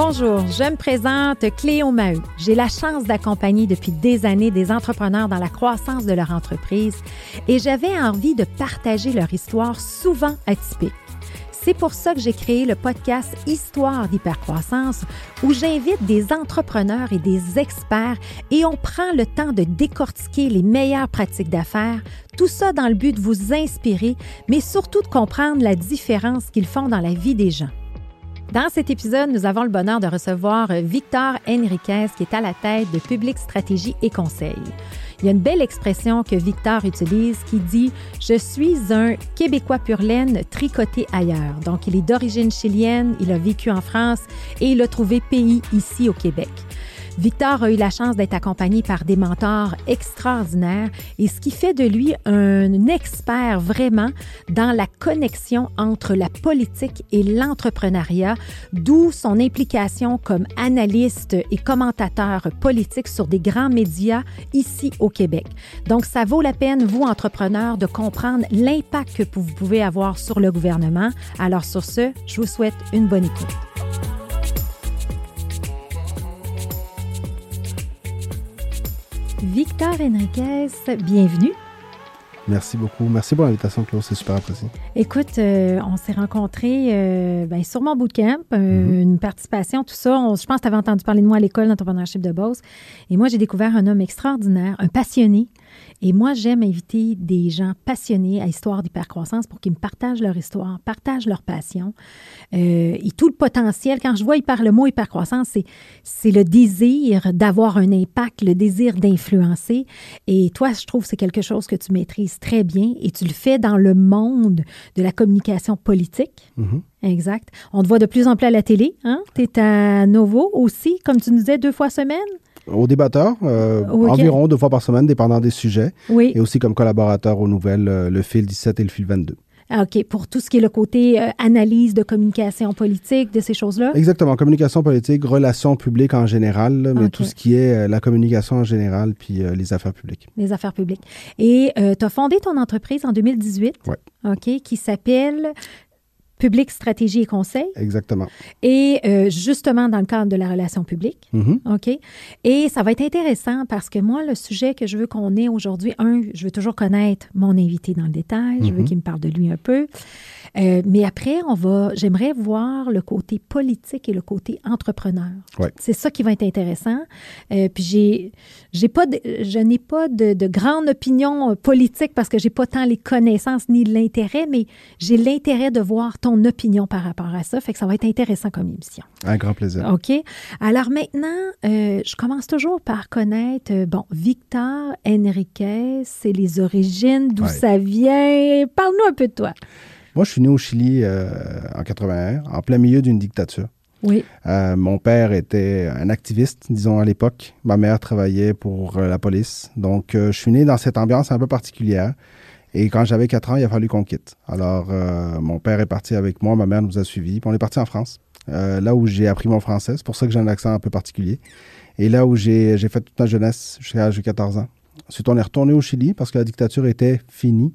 Bonjour, je me présente Cléo Maheu. J'ai la chance d'accompagner depuis des années des entrepreneurs dans la croissance de leur entreprise et j'avais envie de partager leur histoire souvent atypique. C'est pour ça que j'ai créé le podcast Histoire d'hypercroissance où j'invite des entrepreneurs et des experts et on prend le temps de décortiquer les meilleures pratiques d'affaires, tout ça dans le but de vous inspirer, mais surtout de comprendre la différence qu'ils font dans la vie des gens. Dans cet épisode, nous avons le bonheur de recevoir Victor Henriquez qui est à la tête de Public Stratégie et Conseil. Il y a une belle expression que Victor utilise qui dit Je suis un Québécois pur laine tricoté ailleurs. Donc, il est d'origine chilienne, il a vécu en France et il a trouvé pays ici au Québec. Victor a eu la chance d'être accompagné par des mentors extraordinaires et ce qui fait de lui un expert vraiment dans la connexion entre la politique et l'entrepreneuriat, d'où son implication comme analyste et commentateur politique sur des grands médias ici au Québec. Donc, ça vaut la peine, vous, entrepreneurs, de comprendre l'impact que vous pouvez avoir sur le gouvernement. Alors, sur ce, je vous souhaite une bonne écoute. Victor Henriquez, bienvenue. Merci beaucoup. Merci pour l'invitation, Claude. C'est super apprécié. Écoute, euh, on s'est rencontrés euh, ben, sur mon bootcamp, euh, mm-hmm. une participation, tout ça. je pense que tu avais entendu parler de moi à l'école d'entrepreneurship de Beauce. Et moi, j'ai découvert un homme extraordinaire, un passionné, et moi, j'aime inviter des gens passionnés à Histoire d'hypercroissance pour qu'ils me partagent leur histoire, partagent leur passion euh, et tout le potentiel. Quand je vois, parle le mot hypercroissance, c'est, c'est le désir d'avoir un impact, le désir d'influencer. Et toi, je trouve que c'est quelque chose que tu maîtrises très bien et tu le fais dans le monde de la communication politique. Mm-hmm. Exact. On te voit de plus en plus à la télé. Hein? Tu es à Novo aussi, comme tu nous disais, deux fois semaine? Au débatteur, euh, environ deux fois par semaine, dépendant des sujets. Oui. Et aussi comme collaborateur aux nouvelles, euh, le fil 17 et le fil 22. Ah, OK, pour tout ce qui est le côté euh, analyse de communication politique, de ces choses-là? Exactement, communication politique, relations publiques en général, mais tout ce qui est la communication en général, puis les affaires publiques. Les affaires publiques. Et tu as fondé ton entreprise en 2018, Oui. OK, qui s'appelle public, stratégie et conseil. Exactement. Et euh, justement dans le cadre de la relation publique. Mm-hmm. OK? Et ça va être intéressant parce que moi, le sujet que je veux qu'on ait aujourd'hui, un, je veux toujours connaître mon invité dans le détail. Je veux mm-hmm. qu'il me parle de lui un peu. Euh, mais après, on va, j'aimerais voir le côté politique et le côté entrepreneur. C'est ça qui va être intéressant. Euh, puis j'ai, j'ai pas, je n'ai pas de, de, grande opinion politique parce que j'ai pas tant les connaissances ni l'intérêt, mais j'ai l'intérêt de voir ton opinion par rapport à ça. Fait que ça va être intéressant comme émission. Un grand plaisir. OK? Alors maintenant, euh, je commence toujours par connaître, bon, Victor Enriquez, c'est les origines, d'où ça vient. Parle-nous un peu de toi. Moi, je suis né au Chili euh, en 81, en plein milieu d'une dictature. Oui. Euh, mon père était un activiste, disons, à l'époque. Ma mère travaillait pour euh, la police. Donc, je suis né dans cette ambiance un peu particulière. Et quand j'avais 4 ans, il a fallu qu'on quitte. Alors, mon père est parti avec moi, ma mère nous a suivis. Puis on est parti en France, là où j'ai appris mon français. C'est pour ça que j'ai un accent un peu particulier. Et là où j'ai fait toute ma jeunesse jusqu'à l'âge de 14 ans. Ensuite, on est retourné au Chili parce que la dictature était finie.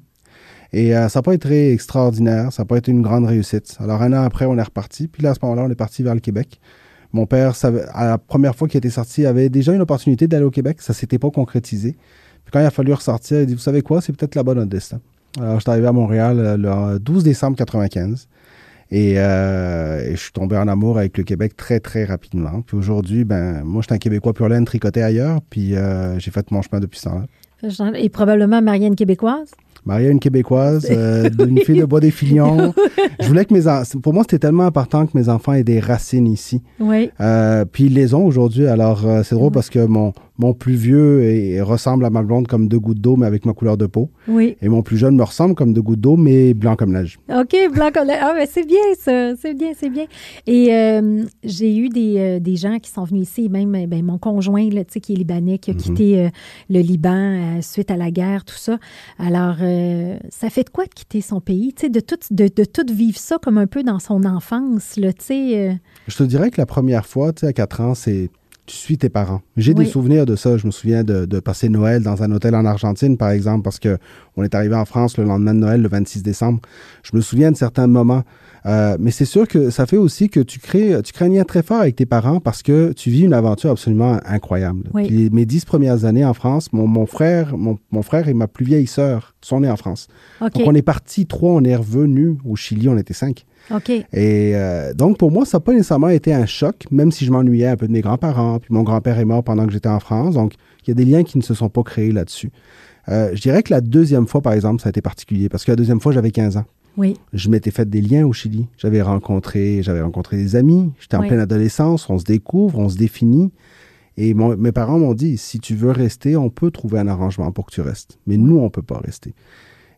Et euh, ça n'a pas été extraordinaire, ça n'a pas été une grande réussite. Alors un an après, on est reparti. Puis là, à ce moment-là, on est parti vers le Québec. Mon père, à la première fois qu'il était sorti, avait déjà une opportunité d'aller au Québec. Ça ne s'était pas concrétisé. Puis quand il a fallu ressortir, il a dit, vous savez quoi, c'est peut-être bonne notre destin. Alors, je suis arrivé à Montréal euh, le 12 décembre 95. Euh, et, je suis tombé en amour avec le Québec très, très rapidement. Puis aujourd'hui, ben, moi, je suis un Québécois pur laine tricoté ailleurs. Puis j'ai fait mon chemin depuis ce temps-là. Et probablement Marianne québécoise? Maria, une Québécoise, euh, une fille de Bois des Filions. je voulais que mes pour moi, c'était tellement important que mes enfants aient des racines ici. Oui. Euh, puis ils les ont aujourd'hui. Alors, euh, c'est drôle parce que mon, mon plus vieux ressemble à ma blonde comme deux gouttes d'eau, mais avec ma couleur de peau. Oui. Et mon plus jeune me ressemble comme deux gouttes d'eau, mais blanc comme neige. OK, blanc comme neige. Ah, mais c'est bien ça. C'est bien, c'est bien. Et euh, j'ai eu des, euh, des, gens qui sont venus ici, même ben, mon conjoint, là, qui est libanais, qui a mhm. quitté euh, le Liban suite à la guerre, tout ça. Alors, ça fait de quoi de quitter son pays? De tout, de, de tout vivre ça comme un peu dans son enfance, là, tu sais. Je te dirais que la première fois, tu sais, à 4 ans, c'est tu suis tes parents. J'ai des souvenirs de ça. Je me souviens de, passer Noël dans un hôtel en Argentine, par exemple, parce que on est arrivé en France le lendemain de Noël, le 26 décembre. Je me souviens de certains moments Euh, mais c'est sûr que ça fait aussi que tu crées, tu crées un lien très fort avec tes parents parce que tu vis une aventure absolument incroyable. Oui. Puis mes dix premières années en France, mon, mon frère, mon, mon frère et ma plus vieille sœur sont nés en France. OK. Donc on est partis trois, on est revenus au Chili, on était cinq. OK. Et euh, donc, pour moi, ça n'a pas nécessairement été un choc, même si je m'ennuyais un peu de mes grands-parents. Puis mon grand-père est mort pendant que j'étais en France. Donc, il y a des liens qui ne se sont pas créés là-dessus. Euh, je dirais que la deuxième fois, par exemple, ça a été particulier parce que la deuxième fois, j'avais 15 ans. Oui. Je m'étais fait des liens au Chili. J'avais rencontré, j'avais rencontré des amis. J'étais en Oui. pleine adolescence. On se découvre, on se définit. Et mon- mes parents m'ont dit, si tu veux rester, on peut trouver un arrangement pour que tu restes. Mais nous, on peut pas rester.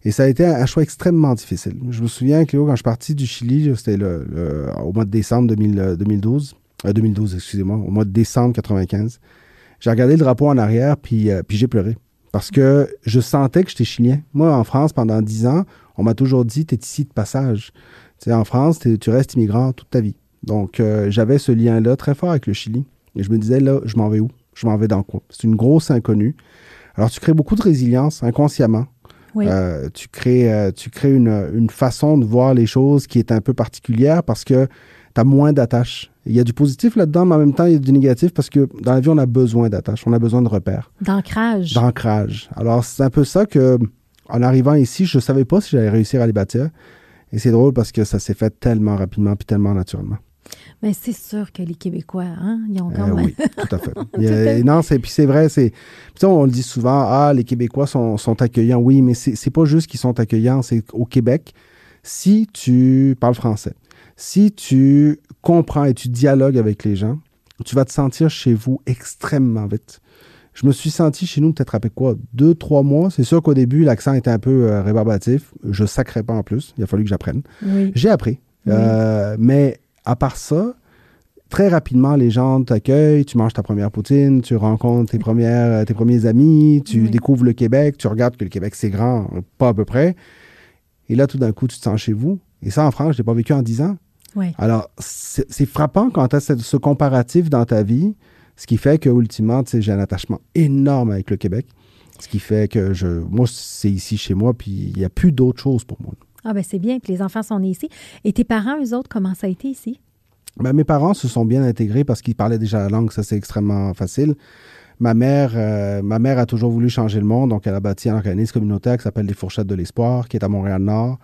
Et ça a été un, choix extrêmement difficile. Je me souviens, Cléo, quand je suis parti du Chili, c'était le, le- au mois de décembre 2000, euh, 2012, euh, 2012, excusez-moi, au mois de décembre 95. J'ai regardé le drapeau en arrière, puis, euh, puis j'ai pleuré. Parce que je sentais que j'étais chilien. Moi, en France, pendant dix ans, on m'a toujours dit, t'es ici de passage. Tu en France, tu restes immigrant toute ta vie. Donc, euh, j'avais ce lien-là très fort avec le Chili. Et je me disais, là, je m'en vais où? Je m'en vais dans quoi? C'est une grosse inconnue. Alors, tu crées beaucoup de résilience inconsciemment. Oui. Euh, tu crées, euh, tu crées une, une façon de voir les choses qui est un peu particulière parce que tu as moins d'attaches. Il y a du positif là-dedans, mais en même temps, il y a du négatif parce que dans la vie, on a besoin d'attaches, on a besoin de repères, D'ancrage. d'ancrage. Alors, c'est un peu ça que, en arrivant ici, je ne savais pas si j'allais réussir à les bâtir. Et c'est drôle parce que ça s'est fait tellement rapidement puis tellement naturellement. Mais c'est sûr que les Québécois, hein, ils ont Euh, quand même. oui, tout à fait. Il non, c'est puis c'est vrai, c'est puis ça, on le dit souvent, ah les Québécois sont, sont accueillants. Oui, mais c'est c'est pas juste qu'ils sont accueillants, c'est qu'au Québec, si tu parles français, si tu comprends et tu dialogues avec les gens, tu vas te sentir chez vous extrêmement vite. Je me suis senti chez nous peut-être après quoi, deux, trois mois. C'est sûr qu'au début, l'accent était un peu euh, rébarbatif. Je sacrais pas en plus. Il a fallu que j'apprenne. Oui. J'ai appris. Oui. Euh, mais à part ça, très rapidement, les gens t'accueillent, tu manges ta première poutine, tu rencontres tes, premières, euh, tes premiers amis, tu Oui. découvres le Québec, tu regardes que le Québec, c'est grand, pas à peu près. Et là, tout d'un coup, tu te sens chez vous. Et ça, en France, je l'ai pas vécu en 10 ans. Oui. Alors, c'est frappant quand tu as ce, ce comparatif dans ta vie, ce qui fait que, ultimement, tu sais, j'ai un attachement énorme avec le Québec. Ce qui fait que je, moi, c'est ici chez moi, puis il n'y a plus d'autre chose pour moi. Ah, ben c'est bien. Puis les enfants sont nés ici. Et tes parents, eux autres, comment ça a été ici? Ben, mes parents se sont bien intégrés parce qu'ils parlaient déjà la langue, ça c'est extrêmement facile. Ma mère, euh, ma mère a toujours voulu changer le monde, donc elle a bâti un organisme communautaire qui s'appelle les Fourchettes de l'Espoir, qui est à Montréal-Nord.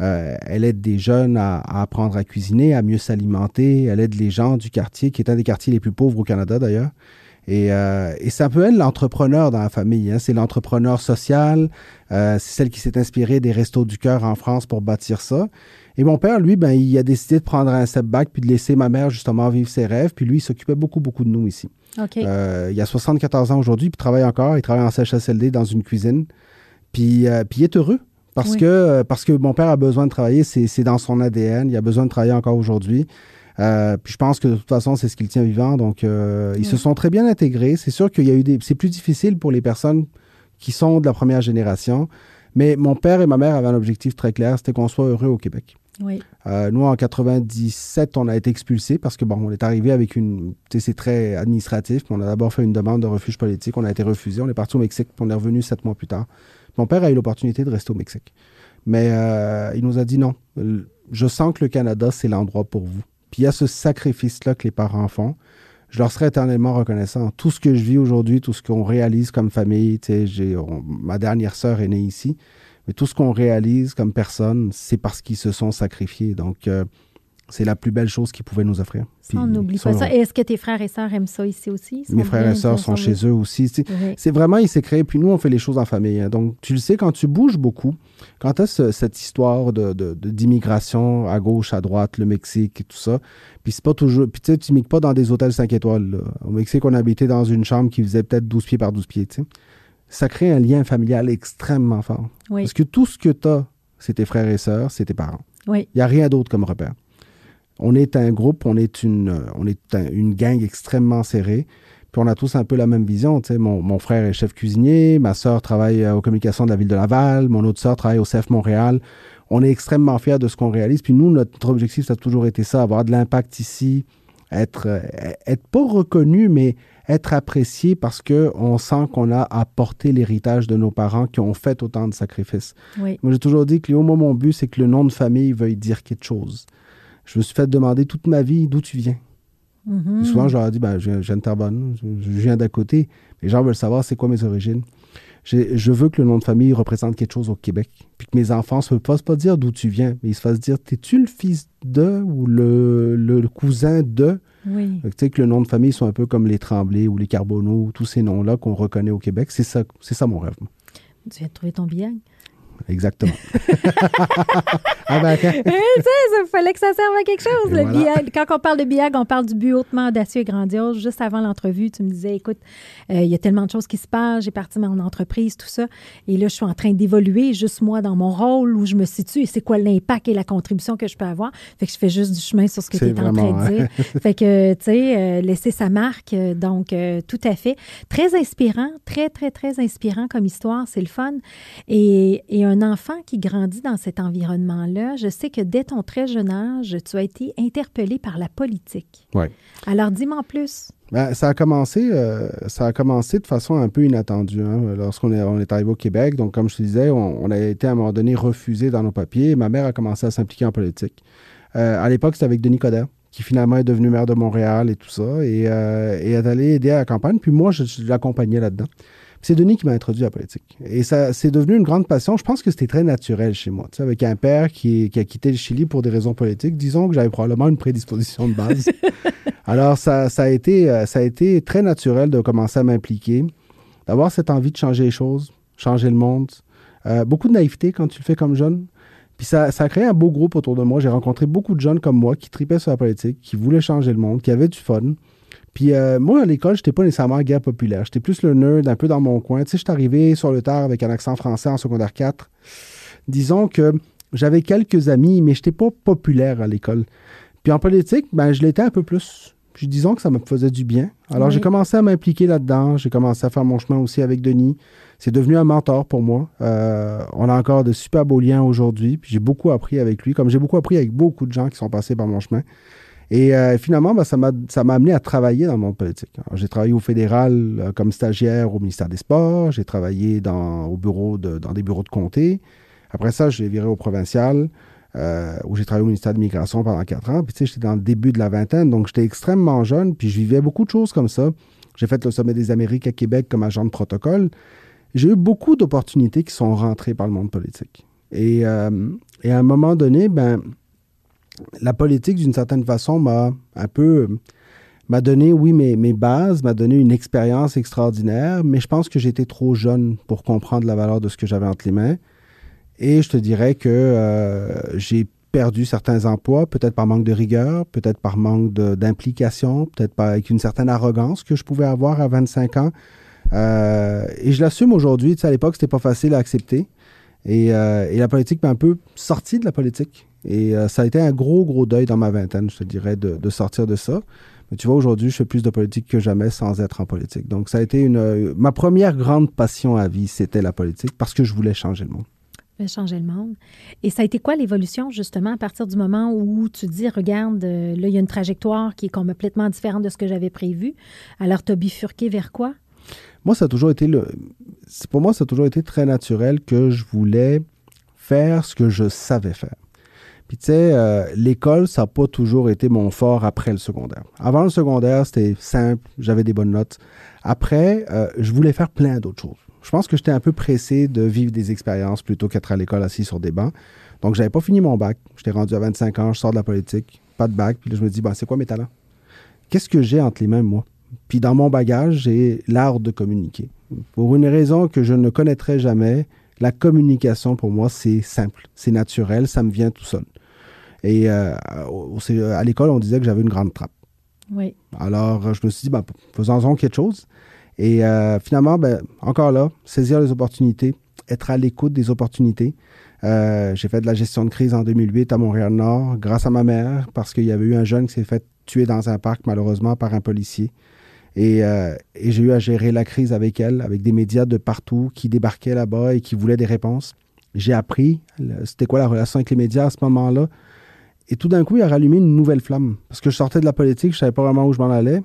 Euh, elle aide des jeunes à, à apprendre à cuisiner, à mieux s'alimenter. Elle aide les gens du quartier, qui est un des quartiers les plus pauvres au Canada d'ailleurs. Et, euh, et c'est un peu elle l'entrepreneur dans la famille. hein. C'est l'entrepreneur social. Euh, c'est celle qui s'est inspirée des Restos du Cœur en France pour bâtir ça. Et mon père, lui, ben, il a décidé de prendre un step back puis de laisser ma mère justement vivre ses rêves. Puis lui, il s'occupait beaucoup, beaucoup de nous ici. Euh, il a 74 ans aujourd'hui, puis il travaille encore. Il travaille en CHSLD dans une cuisine. Puis, puis il est heureux parce, Oui. que, parce que mon père a besoin de travailler. C'est dans son ADN. Il a besoin de travailler encore aujourd'hui. Euh, puis je pense que de toute façon, c'est ce qui le tient vivant. Donc, euh, ils se sont très bien intégrés. C'est sûr qu'il y a eu des. C'est plus difficile pour les personnes qui sont de la première génération. Mais mon père et ma mère avaient un objectif très clair, c'était qu'on soit heureux au Québec. Oui. Euh, nous, en 97, on a été expulsés parce que, bon, on est arrivé avec une. Tu sais, c'est très administratif. On a d'abord fait une demande de refuge politique. On a été refusé. On est parti au Mexique. Puis on est revenu sept mois plus tard. Mon père a eu l'opportunité de rester au Mexique. Mais euh, il nous a dit non. Je sens que le Canada, c'est l'endroit pour vous. Puis il y a ce sacrifice-là que les parents font. Je leur serai éternellement reconnaissant. Tout ce que je vis aujourd'hui, tout ce qu'on réalise comme famille, on- ma dernière sœur est née ici. Mais tout ce qu'on réalise comme personne, c'est parce qu'ils se sont sacrifiés. Donc, euh, c'est la plus belle chose qu'ils pouvaient nous offrir. On n'oublie ils pas ça. Et est-ce que tes frères et sœurs aiment ça ici aussi? Ils Mes frères et sœurs sont chez eux aussi. Oui. C'est vraiment, il s'est créé. Puis nous, on fait les choses en famille. hein. Donc, tu le sais, quand tu bouges beaucoup, quand tu as cette histoire de, de- de- d'immigration à gauche, à droite, le Mexique et tout ça, puis c'est pas toujours. Puis tu sais, tu migres pas dans des hôtels 5 étoiles. là. Au Mexique, on habitait dans une chambre qui faisait peut-être 12 pieds par 12 pieds. tu sais. Ça crée un lien familial extrêmement fort. Oui. Parce que tout ce que tu as, c'est tes frères et sœurs, c'est tes parents. Oui. Il n'y a rien d'autre comme repère. On est un groupe, on est une, euh, on est un- une gang extrêmement serrée. Puis on a tous un peu la même vision. tu sais. Mon, mon frère est chef cuisinier, ma sœur travaille euh, aux communications de la ville de Laval, mon autre sœur travaille au CEF Montréal. On est extrêmement fiers de ce qu'on réalise. Puis nous, notre objectif, ça a toujours été ça, avoir de l'impact ici, être, euh, être pas reconnu, mais être apprécié parce qu'on sent qu'on a apporté l'héritage de nos parents qui ont fait autant de sacrifices. Oui. Moi, j'ai toujours dit, Cléo, moi, mon but, c'est que le nom de famille veuille dire quelque chose. Je me suis fait demander toute ma vie d'où tu viens. Mhm. Souvent, je leur dis, ben, je, je viens de Terrebonne, je, viens d'à côté. Les gens veulent savoir c'est quoi mes origines. Je veux que le nom de famille représente quelque chose au Québec. Puis que mes enfants ne se fassent pas dire d'où tu viens, mais ils se fassent dire, t'es-tu le fils de ou le, le- le cousin de? Oui. Tu sais, que le nom de famille soit un peu comme les Tremblay ou les Carbonneau, tous ces noms-là qu'on reconnaît au Québec. C'est ça, c'est ça mon rêve. Tu viens de trouver ton billet. Exactement. ah ben, attends. Il fallait que ça serve à quelque chose. Le voilà. BIAG. Quand on parle de BIAG, on parle du but hautement audacieux et grandiose. Juste avant l'entrevue, tu me disais, écoute, euh, il y a tellement de choses qui se passent, j'ai parti mon entreprise, tout ça. Et là, je suis en train d'évoluer, juste moi, dans mon rôle, où je me situe et c'est quoi l'impact et la contribution que je peux avoir. Fait que je fais juste du chemin sur ce que tu es en train vraiment, de dire. fait que, tu sais, euh, laisser sa marque. euh, Donc, euh, tout à fait. Très inspirant, très, très, très inspirant comme histoire. C'est le fun. Et, et un enfant qui grandit dans cet environnement-là, je sais que dès ton très jeune âge, tu as été interpellé par la politique. Ouais. Alors, dis-moi en plus. Ben, ça a commencé, euh, ça a commencé de façon un peu inattendue. hein, lorsqu'on est, on est arrivé au Québec, donc comme je te disais, on, on a été à un moment donné refusé dans nos papiers. ma mère a commencé à s'impliquer en politique. Euh, à l'époque, c'était avec Denis Coderre, qui finalement est devenu maire de Montréal et tout ça, et, euh, et est allé aider à la campagne. Puis moi, je, je l'accompagnais là-dedans. C'est Denis qui m'a introduit à la politique. Et ça, c'est devenu une grande passion. Je pense que c'était très naturel chez moi. Tu sais, avec un père qui, qui a quitté le Chili pour des raisons politiques, disons que j'avais probablement une prédisposition de base. Alors, ça, ça, a été, euh, ça a été très naturel de commencer à m'impliquer, d'avoir cette envie de changer les choses, changer le monde. Euh, beaucoup de naïveté quand tu le fais comme jeune. Puis ça, ça a créé un beau groupe autour de moi. J'ai rencontré beaucoup de jeunes comme moi qui tripaient sur la politique, qui voulaient changer le monde, qui avaient du fun. Puis euh, moi, à l'école, j'étais pas nécessairement guerre populaire. J'étais plus le nerd, un peu dans mon coin. Tu sais, je suis arrivé sur le tard avec un accent français en secondaire 4. Disons que j'avais quelques amis, mais j'étais pas populaire à l'école. Puis en politique, ben, je l'étais un peu plus. Puis disons que ça me faisait du bien. Alors Oui. j'ai commencé à m'impliquer là-dedans. J'ai commencé à faire mon chemin aussi avec Denis. C'est devenu un mentor pour moi. Euh, on a encore de super beaux liens aujourd'hui. Puis j'ai beaucoup appris avec lui, comme j'ai beaucoup appris avec beaucoup de gens qui sont passés par mon chemin. Et euh, finalement, ben, ça m'a amené à travailler dans le monde politique. J'ai travaillé au fédéral euh, comme stagiaire au ministère des Sports. J'ai travaillé dans, au bureau de, dans des bureaux de comté. Après ça, j'ai viré au provincial, euh, où j'ai travaillé au ministère de l'Immigration pendant quatre ans. Puis tu sais, j'étais dans le début de la vingtaine, donc j'étais extrêmement jeune, puis je vivais beaucoup de choses comme ça. J'ai fait le Sommet des Amériques à Québec comme agent de protocole. J'ai eu beaucoup d'opportunités qui sont rentrées par le monde politique. Et, et à un moment donné, ben, la politique, d'une certaine façon, m'a un peu m'a donné, oui, mes, bases, m'a donné une expérience extraordinaire, mais je pense que j'étais trop jeune pour comprendre la valeur de ce que j'avais entre les mains. Et je te dirais que euh, j'ai perdu certains emplois, peut-être par manque de rigueur, peut-être par manque d'implication, peut-être avec une certaine arrogance que je pouvais avoir à 25 ans. Euh, et je l'assume aujourd'hui. Tu à l'époque, c'était pas facile à accepter. Euh, et la politique m'a un peu sorti de la politique. Et euh, ça a été un gros, gros deuil dans ma vingtaine, je te dirais, de, de sortir de ça. Mais tu vois, aujourd'hui, je fais plus de politique que jamais sans être en politique. Donc, ça a été une, euh, ma première grande passion à vie, c'était la politique, parce que je voulais changer le monde. de changer le monde. Et ça a été quoi l'évolution, justement, à partir du moment où tu dis, regarde, euh, là, il y a une trajectoire qui est complètement différente de ce que j'avais prévu. Alors, tu as bifurqué vers quoi? Moi, ça a toujours été le. Pour moi, ça a toujours été très naturel que je voulais faire ce que je savais faire. Tu sais, euh, l'école, ça n'a pas toujours été mon fort après le secondaire. Avant le secondaire, c'était simple, j'avais des bonnes notes. Après, euh, je voulais faire plein d'autres choses. Je pense que j'étais un peu pressé de vivre des expériences plutôt qu'être à l'école assis sur des bancs. Donc, j'avais pas fini mon bac. J'étais rendu à 25 ans, je sors de la politique, pas de bac. Puis là, je me dis, ben, c'est quoi mes talents? Qu'est-ce que j'ai entre les mains, moi? Puis dans mon bagage, j'ai l'art de communiquer. Pour une raison que je ne connaîtrai jamais, la communication, pour moi, c'est simple, c'est naturel, ça me vient tout seul. Et euh, c'est- à l'école, on disait que j'avais une grande trappe. Oui. Alors, euh, je me suis dit, ben, faisons-en quelque chose. Et euh, finalement, ben, encore là, saisir les opportunités, être à l'écoute des opportunités. Euh, j'ai fait de la gestion de crise en 2008 à Montréal-Nord grâce à ma mère parce qu'il y avait eu un jeune qui s'est fait tuer dans un parc malheureusement par un policier. Et, euh, et j'ai eu à gérer la crise avec elle, avec des médias de partout qui débarquaient là-bas et qui voulaient des réponses. J'ai appris c'était quoi la relation avec les médias à ce moment-là? Et tout d'un coup, il a rallumé une nouvelle flamme. Parce que je sortais de la politique, je savais pas vraiment où je m'en allais.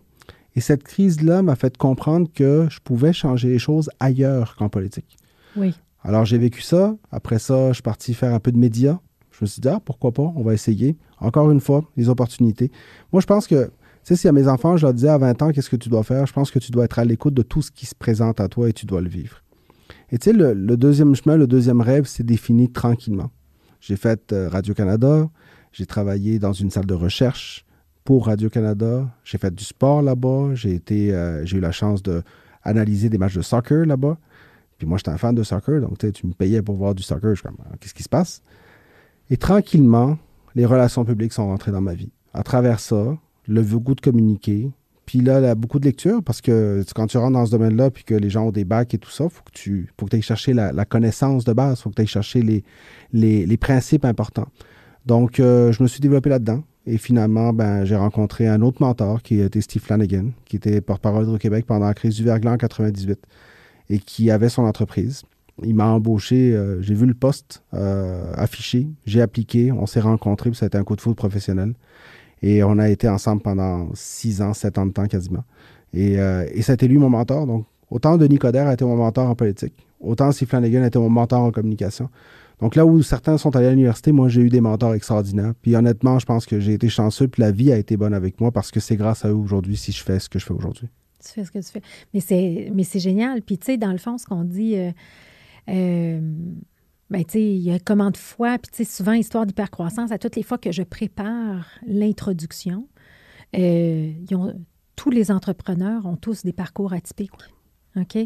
Et cette crise-là m'a fait comprendre que je pouvais changer les choses ailleurs qu'en politique. Oui. Alors j'ai vécu ça. Après ça, je suis parti faire un peu de médias. Je Je me suis dit, ah, pourquoi pas, on va essayer. Encore une fois, les opportunités. Moi, je pense que, tu sais, si à mes enfants, je leur disais à 20 ans, qu'est-ce que tu dois faire, je pense que tu dois être à l'écoute de tout ce qui se présente à toi et tu dois le vivre. Et tu sais, le, deuxième chemin, le deuxième rêve, c'est défini tranquillement. J'ai fait euh, Radio-Canada, j'ai travaillé dans une salle de recherche pour Radio-Canada, j'ai fait du sport là-bas, j'ai euh, eu la chance d'analyser des matchs de soccer là-bas. Puis moi, j'étais un fan de soccer, donc tu me payais pour voir du soccer. Je suis comme, ah, qu'est-ce qui se passe? Et tranquillement, les relations publiques sont rentrées dans ma vie. À travers ça, le goût de communiquer, puis là, beaucoup de lectures parce que quand tu rentres dans ce domaine-là, puis que les gens ont des bacs et tout ça, il faut que tu faut que ailles chercher la, connaissance de base, il faut que tu ailles chercher les, principes importants. Donc, euh, je me suis développé là-dedans. Et finalement, ben, j'ai rencontré un autre mentor qui était Steve Flanagan, qui était porte-parole de Québec pendant la crise du verglas en 98 et qui avait son entreprise. Il m'a embauché, euh, j'ai vu le poste euh, affiché, j'ai appliqué, on s'est rencontrés, puis ça a été un coup de foudre professionnel. Et on a été ensemble pendant six ans, sept ans de temps quasiment. Et, été lui mon mentor. Donc, autant Denis Coderre a été mon mentor en politique, autant Steve Flanagan a été mon mentor en communication. Donc là où certains sont allés à l'université, moi j'ai eu des mentors extraordinaires. Puis honnêtement, je pense que j'ai été chanceux, puis la vie a été bonne avec moi parce que c'est grâce à eux aujourd'hui si je fais ce que je fais aujourd'hui. Tu fais ce que tu fais. Mais c'est, génial. Puis, tu sais, dans le fond, ce qu'on dit, euh, euh, ben, tu sais, il y a comment de fois, puis, tu sais, souvent, histoire d'hypercroissance, à toutes les fois que je prépare l'introduction, euh, tous les entrepreneurs ont tous des parcours atypiques. OK?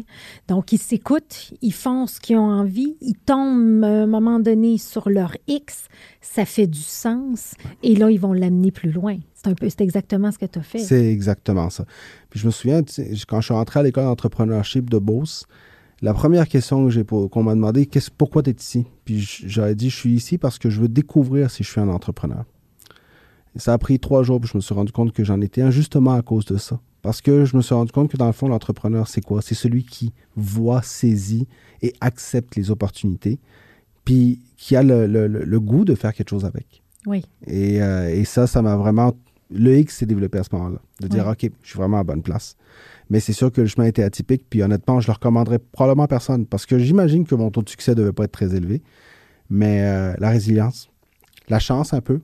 Donc, ils s'écoutent, ils font ce qu'ils ont envie, ils tombent à un moment donné sur leur X, ça fait du sens, et là, ils vont l'amener plus loin. C'est un peu, c'est exactement ce que tu as fait. C'est exactement ça. Puis je me souviens, quand je suis rentré à l'école d'entrepreneurship de Beauce, la première question que j'ai qu'on m'a demandé, qu'est-ce, pourquoi tu es ici? Puis j'aurais dit, je suis ici parce que je veux découvrir si je suis un entrepreneur. ça a pris trois jours, puis je me suis rendu compte que j'en étais un justement à cause de ça. Parce que je me suis rendu compte que dans le fond, l'entrepreneur, c'est quoi? C'est celui qui voit, saisit et accepte les opportunités, puis qui a le, goût de faire quelque chose avec. Oui. Et, euh, et ça, ça m'a vraiment... Le X s'est développé à ce moment-là. De dire, OK, je suis vraiment à bonne place. Mais c'est sûr que le chemin était atypique, puis honnêtement, je le recommanderais probablement à personne, parce que j'imagine que mon taux de succès ne devait pas être très élevé. Mais euh, la résilience, la chance un peu,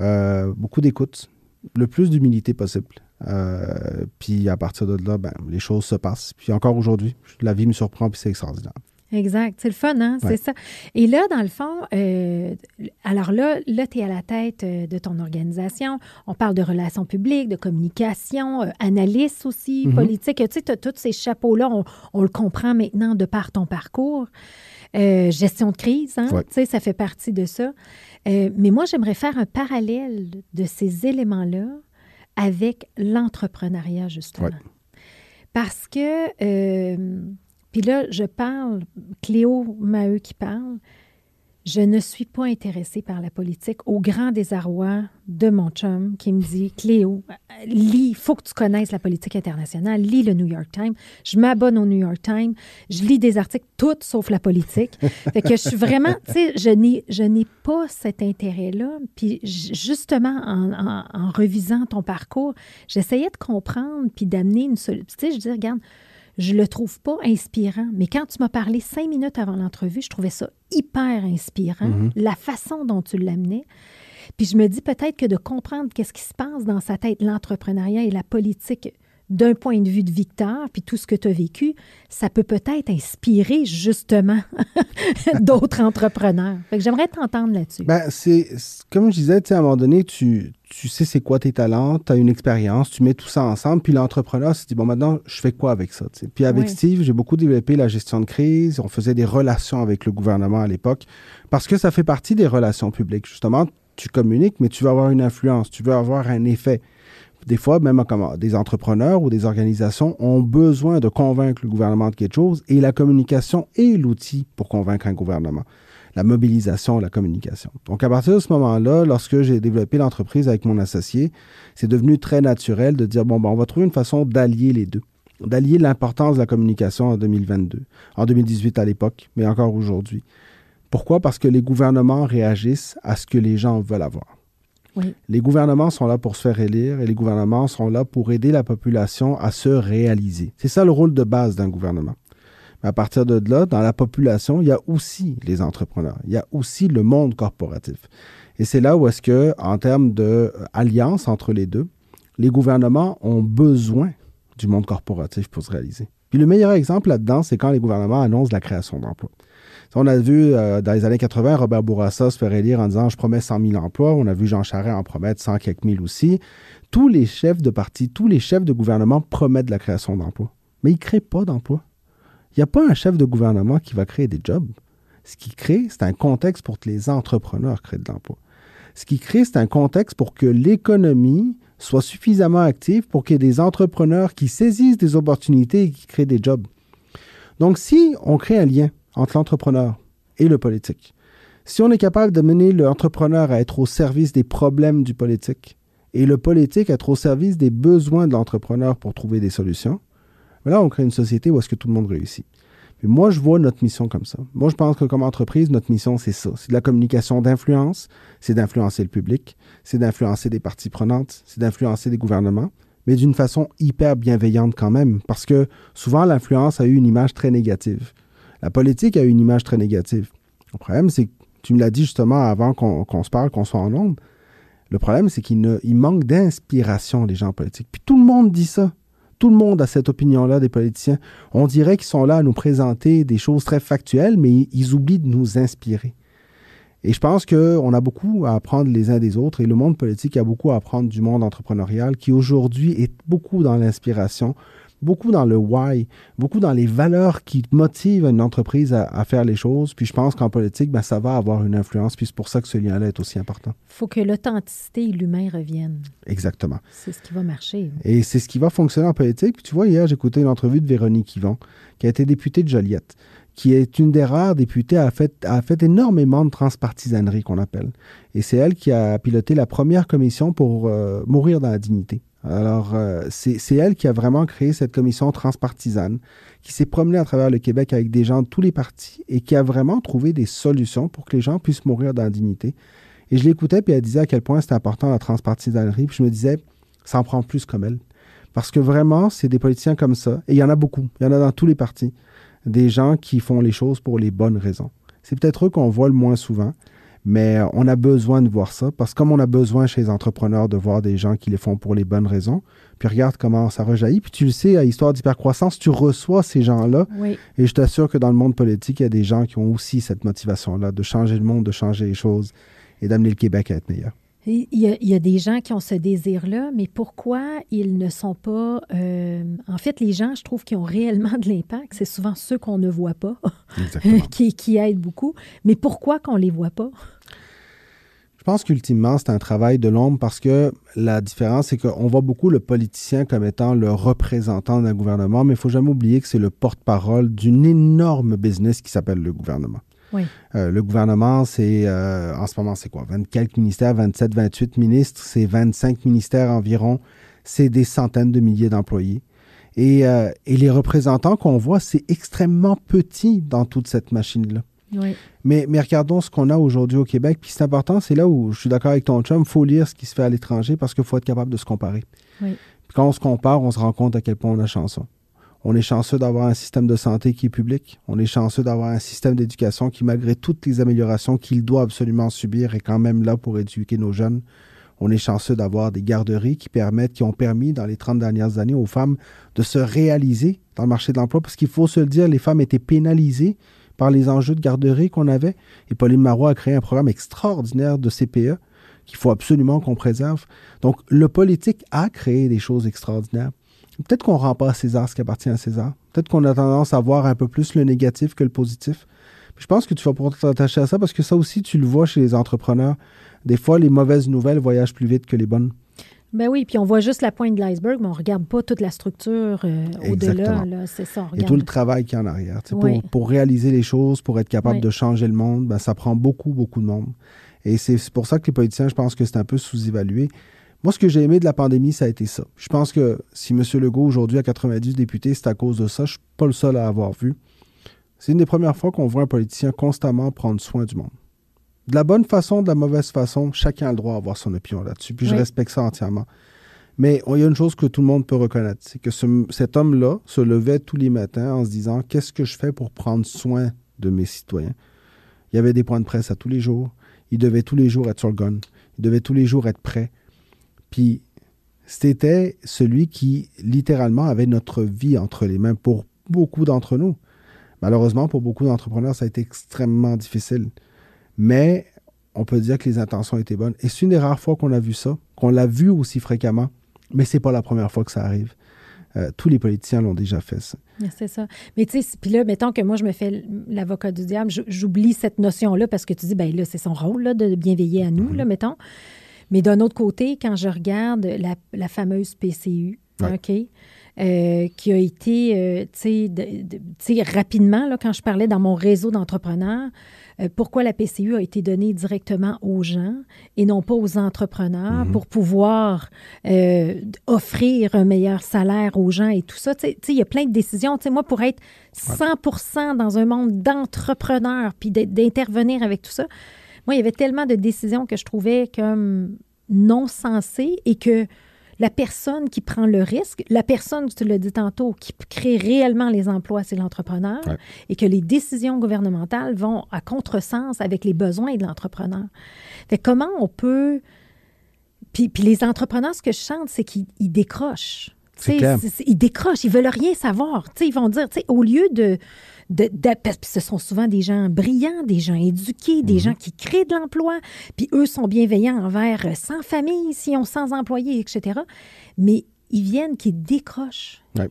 euh, beaucoup d'écoute, le plus d'humilité possible. Euh, puis à partir de là, ben, les choses se passent. Puis encore aujourd'hui, la vie me surprend, puis c'est extraordinaire. Exact. C'est le fun, hein? C'est ça. Et là, dans le fond, euh, alors là, là tu es à la tête euh, de ton organisation. On parle de relations publiques, de communication, analyste aussi, mm-hmm. politique. Tu sais, tu as tous ces chapeaux-là. On, le comprend maintenant de par ton parcours. gestion de crise, hein? Tu sais, ça fait partie de ça. mais moi, j'aimerais faire un parallèle de ces éléments-là avec l'entrepreneuriat, justement. Parce que, euh, puis là, je parle, Cléo Maheu qui parle, je ne suis pas intéressée par la politique, au grand désarroi de mon chum qui me dit Cléo, lis, faut que tu connaisses la politique internationale, lis le New York Times. Je m'abonne au New York Times, je lis des articles, toutes sauf la politique. fait que je suis vraiment, tu sais, je n'ai, je n'ai pas cet intérêt-là. Puis justement, en, en revisant ton parcours, j'essayais de comprendre puis d'amener une solution. Tu je dis, regarde, je le trouve pas inspirant. Mais quand tu m'as parlé cinq minutes avant l'entrevue, je trouvais ça hyper inspirant, mhm. la façon dont tu l'amenais. Puis je me dis peut-être que de comprendre qu'est-ce qui se passe dans sa tête, l'entrepreneuriat et la politique d'un point de vue de Victor, puis tout ce que tu as vécu, ça peut peut-être inspirer justement d'autres entrepreneurs. Fait que j'aimerais t'entendre là-dessus. Ben, c'est comme je disais, à un moment donné, tu, tu sais c'est quoi tes talents, tu as une expérience, tu mets tout ça ensemble, puis l'entrepreneur se dit, bon, maintenant, je fais quoi avec ça? Puis avec Steve, j'ai beaucoup développé la gestion de crise, on faisait des relations avec le gouvernement à l'époque, parce que ça fait partie des relations publiques. Justement, tu communiques, mais tu veux avoir une influence, tu veux avoir un effet des fois, même des entrepreneurs ou des organisations ont besoin de convaincre le gouvernement de quelque chose et la communication est l'outil pour convaincre un gouvernement. La mobilisation, la communication. Donc, à partir de ce moment-là, lorsque j'ai développé l'entreprise avec mon associé, c'est devenu très naturel de dire, bon, ben, on va trouver une façon d'allier les deux, d'allier l'importance de la communication en 2022, en 2018 à l'époque, mais encore aujourd'hui. Pourquoi? Parce que les gouvernements réagissent à ce que les gens veulent avoir. Les gouvernements sont là pour se faire élire et les gouvernements sont là pour aider la population à se réaliser. C'est ça le rôle de base d'un gouvernement. À partir de là, dans la population, il y a aussi les entrepreneurs, il y a aussi le monde corporatif. Et c'est là où est-ce que, en termes d'alliance entre les deux, les gouvernements ont besoin du monde corporatif pour se réaliser. Puis le meilleur exemple là-dedans, c'est quand les gouvernements annoncent la création d'emplois. On a vu euh, dans les années 80 Robert Bourassa se faire élire en disant je promets 100 000 emplois. On a vu Jean Charest en promettre 100 quelques mille aussi. Tous les chefs de parti, tous les chefs de gouvernement promettent la création d'emplois. Mais ils ne créent pas d'emplois. Il n'y a pas un chef de gouvernement qui va créer des jobs. Ce qui crée, c'est un contexte pour que les entrepreneurs créent de l'emploi. Ce qui crée, c'est un contexte pour que l'économie soit suffisamment active pour qu'il y ait des entrepreneurs qui saisissent des opportunités et qui créent des jobs. Donc, si on crée un lien entre l'entrepreneur et le politique, si on est capable de mener l'entrepreneur à être au service des problèmes du politique et le politique à être au service des besoins de l'entrepreneur pour trouver des solutions, ben là, on crée une société où est-ce que tout le monde réussit moi, je vois notre mission comme ça. Moi, je pense que comme entreprise, notre mission, c'est ça. C'est de la communication d'influence, c'est d'influencer le public, c'est d'influencer des parties prenantes, c'est d'influencer des gouvernements, mais d'une façon hyper bienveillante quand même, parce que souvent, l'influence a eu une image très négative. La politique a une image très négative. Le problème, c'est que tu me l'as dit justement avant qu'on se parle, qu'on soit en ondes. Le problème, c'est qu'il manque d'inspiration, les gens politiques. Puis tout le monde dit ça. Tout le monde a cette opinion-là des politiciens. On dirait qu'ils sont là à nous présenter des choses très factuelles, mais ils oublient de nous inspirer. Et je pense qu'on a beaucoup à apprendre les uns des autres et le monde politique a beaucoup à apprendre du monde entrepreneurial qui aujourd'hui est beaucoup dans l'inspiration, beaucoup dans le why, beaucoup dans les valeurs qui motivent une entreprise à, faire les choses. Puis je pense qu'en politique, ben, ça va avoir une influence. Puis c'est pour ça que ce lien-là est aussi important. Il faut que l'authenticité et l'humain reviennent. Exactement. C'est ce qui va marcher. Et c'est ce qui va fonctionner en politique. Puis tu vois, hier, écouté une entrevue de Véronique Yvon, qui a été députée de Joliette qui est une des rares députées à fait, a fait énormément de transpartisanerie qu'on appelle. Et c'est elle qui a piloté la première commission pour euh, mourir dans la dignité. Alors, euh, c'est elle qui a vraiment créé cette commission transpartisane, qui s'est promenée à travers le Québec avec des gens de tous les partis et qui a vraiment trouvé des solutions pour que les gens puissent mourir dans la dignité. Et je l'écoutais, puis elle disait à quel point c'était important la transpartisanerie, puis je me disais, ça en prend plus comme elle. Parce que vraiment, c'est des politiciens comme ça, et il y en a beaucoup, il y en a dans tous les partis, des gens qui font les choses pour les bonnes raisons. C'est peut-être eux qu'on voit le moins souvent, mais euh, on a besoin de voir ça parce que comme on a besoin chez les entrepreneurs de voir des gens qui les font pour les bonnes raisons, puis regarde comment ça rejaillit. Puis tu le sais, à Histoire d'hypercroissance, tu reçois ces gens-là. Et je t'assure que dans le monde politique, il y a des gens qui ont aussi cette motivation-là de changer le monde, de changer les choses et d'amener le Québec à être meilleur. Il y, a, des gens qui ont ce désir-là, mais pourquoi ils ne sont pas... Euh, en fait, les gens, je trouve, qui ont réellement de l'impact, c'est souvent ceux qu'on ne voit pas, qui, qui aident beaucoup. Mais pourquoi qu'on ne les voit pas? Je pense qu'ultimement, c'est un travail de l'ombre parce que la différence, c'est qu'on voit beaucoup le politicien comme étant le représentant d'un gouvernement, mais il faut jamais oublier que c'est le porte-parole d'une énorme business qui s'appelle le gouvernement. Euh, le gouvernement, c'est euh, en ce moment, c'est quoi? 20 quelques ministères, 27, 28 ministres, c'est 25 ministères environ, c'est des centaines de milliers d'employés. Et, euh, et les représentants qu'on voit, c'est extrêmement petit dans toute cette machine-là. Mais, mais regardons ce qu'on a aujourd'hui au Québec. Puis c'est important, c'est là où je suis d'accord avec ton chum, il faut lire ce qui se fait à l'étranger parce qu'il faut être capable de se comparer. quand on se compare, on se rend compte à quel point on a chanceux. On est chanceux d'avoir un système de santé qui est public. On est chanceux d'avoir un système d'éducation qui, malgré toutes les améliorations qu'il doit absolument subir, est quand même là pour éduquer nos jeunes. On est chanceux d'avoir des garderies qui permettent, qui ont permis dans les 30 dernières années aux femmes de se réaliser dans le marché de l'emploi parce qu'il faut se le dire, les femmes étaient pénalisées par les enjeux de garderie qu'on avait. Et Pauline Marois a créé un programme extraordinaire de CPE qu'il faut absolument qu'on préserve. Donc, le politique a créé des choses extraordinaires. Peut-être qu'on ne rend pas à César ce qui appartient à César. Peut-être qu'on a tendance à voir un peu plus le négatif que le positif. je pense que tu vas pouvoir t'attacher à ça parce que ça aussi, tu le vois chez les entrepreneurs. Des fois, les mauvaises nouvelles voyagent plus vite que les bonnes. Ben oui, puis on voit juste la pointe de l'iceberg, mais on ne regarde pas toute la structure euh, au-delà. C'est ça. Et tout le travail qui est en arrière. Pour, réaliser les choses, pour être capable de changer le monde, ben, ça prend beaucoup, beaucoup de monde. Et c'est pour ça que les politiciens, je pense que c'est un peu sous-évalué. Moi, ce que j'ai aimé de la pandémie, ça a été ça. Je pense que si M. Legault, aujourd'hui, a 90 députés, c'est à cause de ça. Je ne suis pas le seul à avoir vu. C'est une des premières fois qu'on voit un politicien constamment prendre soin du monde de la bonne façon, de la mauvaise façon, chacun a le droit d'avoir son opinion là-dessus. Puis je respecte ça entièrement. Mais il y a une chose que tout le monde peut reconnaître, c'est que cet homme-là se levait tous les matins en se disant qu'est-ce que je fais pour prendre soin de mes citoyens. Il y avait des points de presse à tous les jours. Il devait tous les jours être sur le gun. Il devait tous les jours être prêt. Puis c'était celui qui littéralement avait notre vie entre les mains pour beaucoup d'entre nous. Malheureusement, pour beaucoup d'entrepreneurs, ça a été extrêmement difficile. Mais on peut dire que les intentions étaient bonnes. Et c'est une des rares fois qu'on a vu ça, qu'on l'a vu aussi fréquemment, mais c'est pas la première fois que ça arrive. Euh, tous les politiciens l'ont déjà fait, ça. C'est ça. Mais tu sais, puis là, mettons que moi, je me fais l'avocat du diable, j'oublie cette notion-là parce que tu dis, ben là, c'est son rôle là, de bien veiller à nous, là, mettons. Mais d'un autre côté, quand je regarde la, fameuse PCU, OK, euh, qui a été, euh, tu sais, rapidement, là, quand je parlais dans mon réseau d'entrepreneurs, euh, pourquoi la PCU a été donnée directement aux gens et non pas aux entrepreneurs mhm. pour pouvoir offrir un meilleur salaire aux gens et tout ça. Tu sais, il y a plein de décisions. Tu sais, moi, pour être 100% dans un monde d'entrepreneurs puis d'intervenir avec tout ça, moi, il y avait tellement de décisions que je trouvais comme non sensées et que la personne qui prend le risque, la personne, tu l'as dit tantôt, qui crée réellement les emplois, c'est l'entrepreneur, et que les décisions gouvernementales vont à contresens avec les besoins de l'entrepreneur. Fait comment on peut... Puis, puis les entrepreneurs, ce que je chante, c'est qu'ils décrochent. Ils décrochent, ils veulent rien savoir. ils vont dire, au lieu de, ce sont souvent des gens brillants, des gens éduqués, des mhm. gens qui créent de l'emploi, puis eux sont bienveillants envers 100 euh, familles, s'ils ont 100 employés, etc. Mais ils viennent qui décrochent. Oui.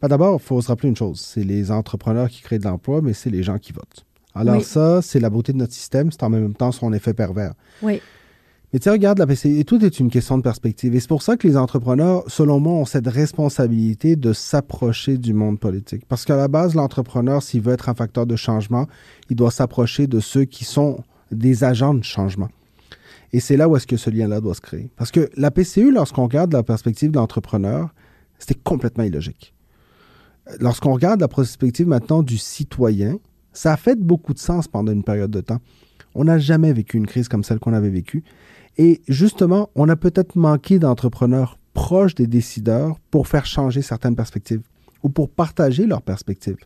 Ben, d'abord, il faut se rappeler une chose, c'est les entrepreneurs qui créent de l'emploi, mais c'est les gens qui votent. Alors ça, c'est la beauté de notre système, c'est en même temps son effet pervers. Oui. Mais tu regarde la PCI, tout est une question de perspective. Et c'est pour ça que les entrepreneurs, selon moi, ont cette responsabilité de s'approcher du monde politique. Parce qu'à la base, l'entrepreneur, s'il veut être un facteur de changement, il doit s'approcher de ceux qui sont des agents de changement. Et c'est là où est-ce que ce lien-là doit se créer. Parce que la PCU, lorsqu'on regarde la perspective de l'entrepreneur, c'était complètement illogique. Lorsqu'on regarde la perspective maintenant du citoyen, ça a fait beaucoup de sens pendant une période de temps. On n'a jamais vécu une crise comme celle qu'on avait vécue. Et justement, on a peut-être manqué d'entrepreneurs proches des décideurs pour faire changer certaines perspectives ou pour partager leurs perspectives.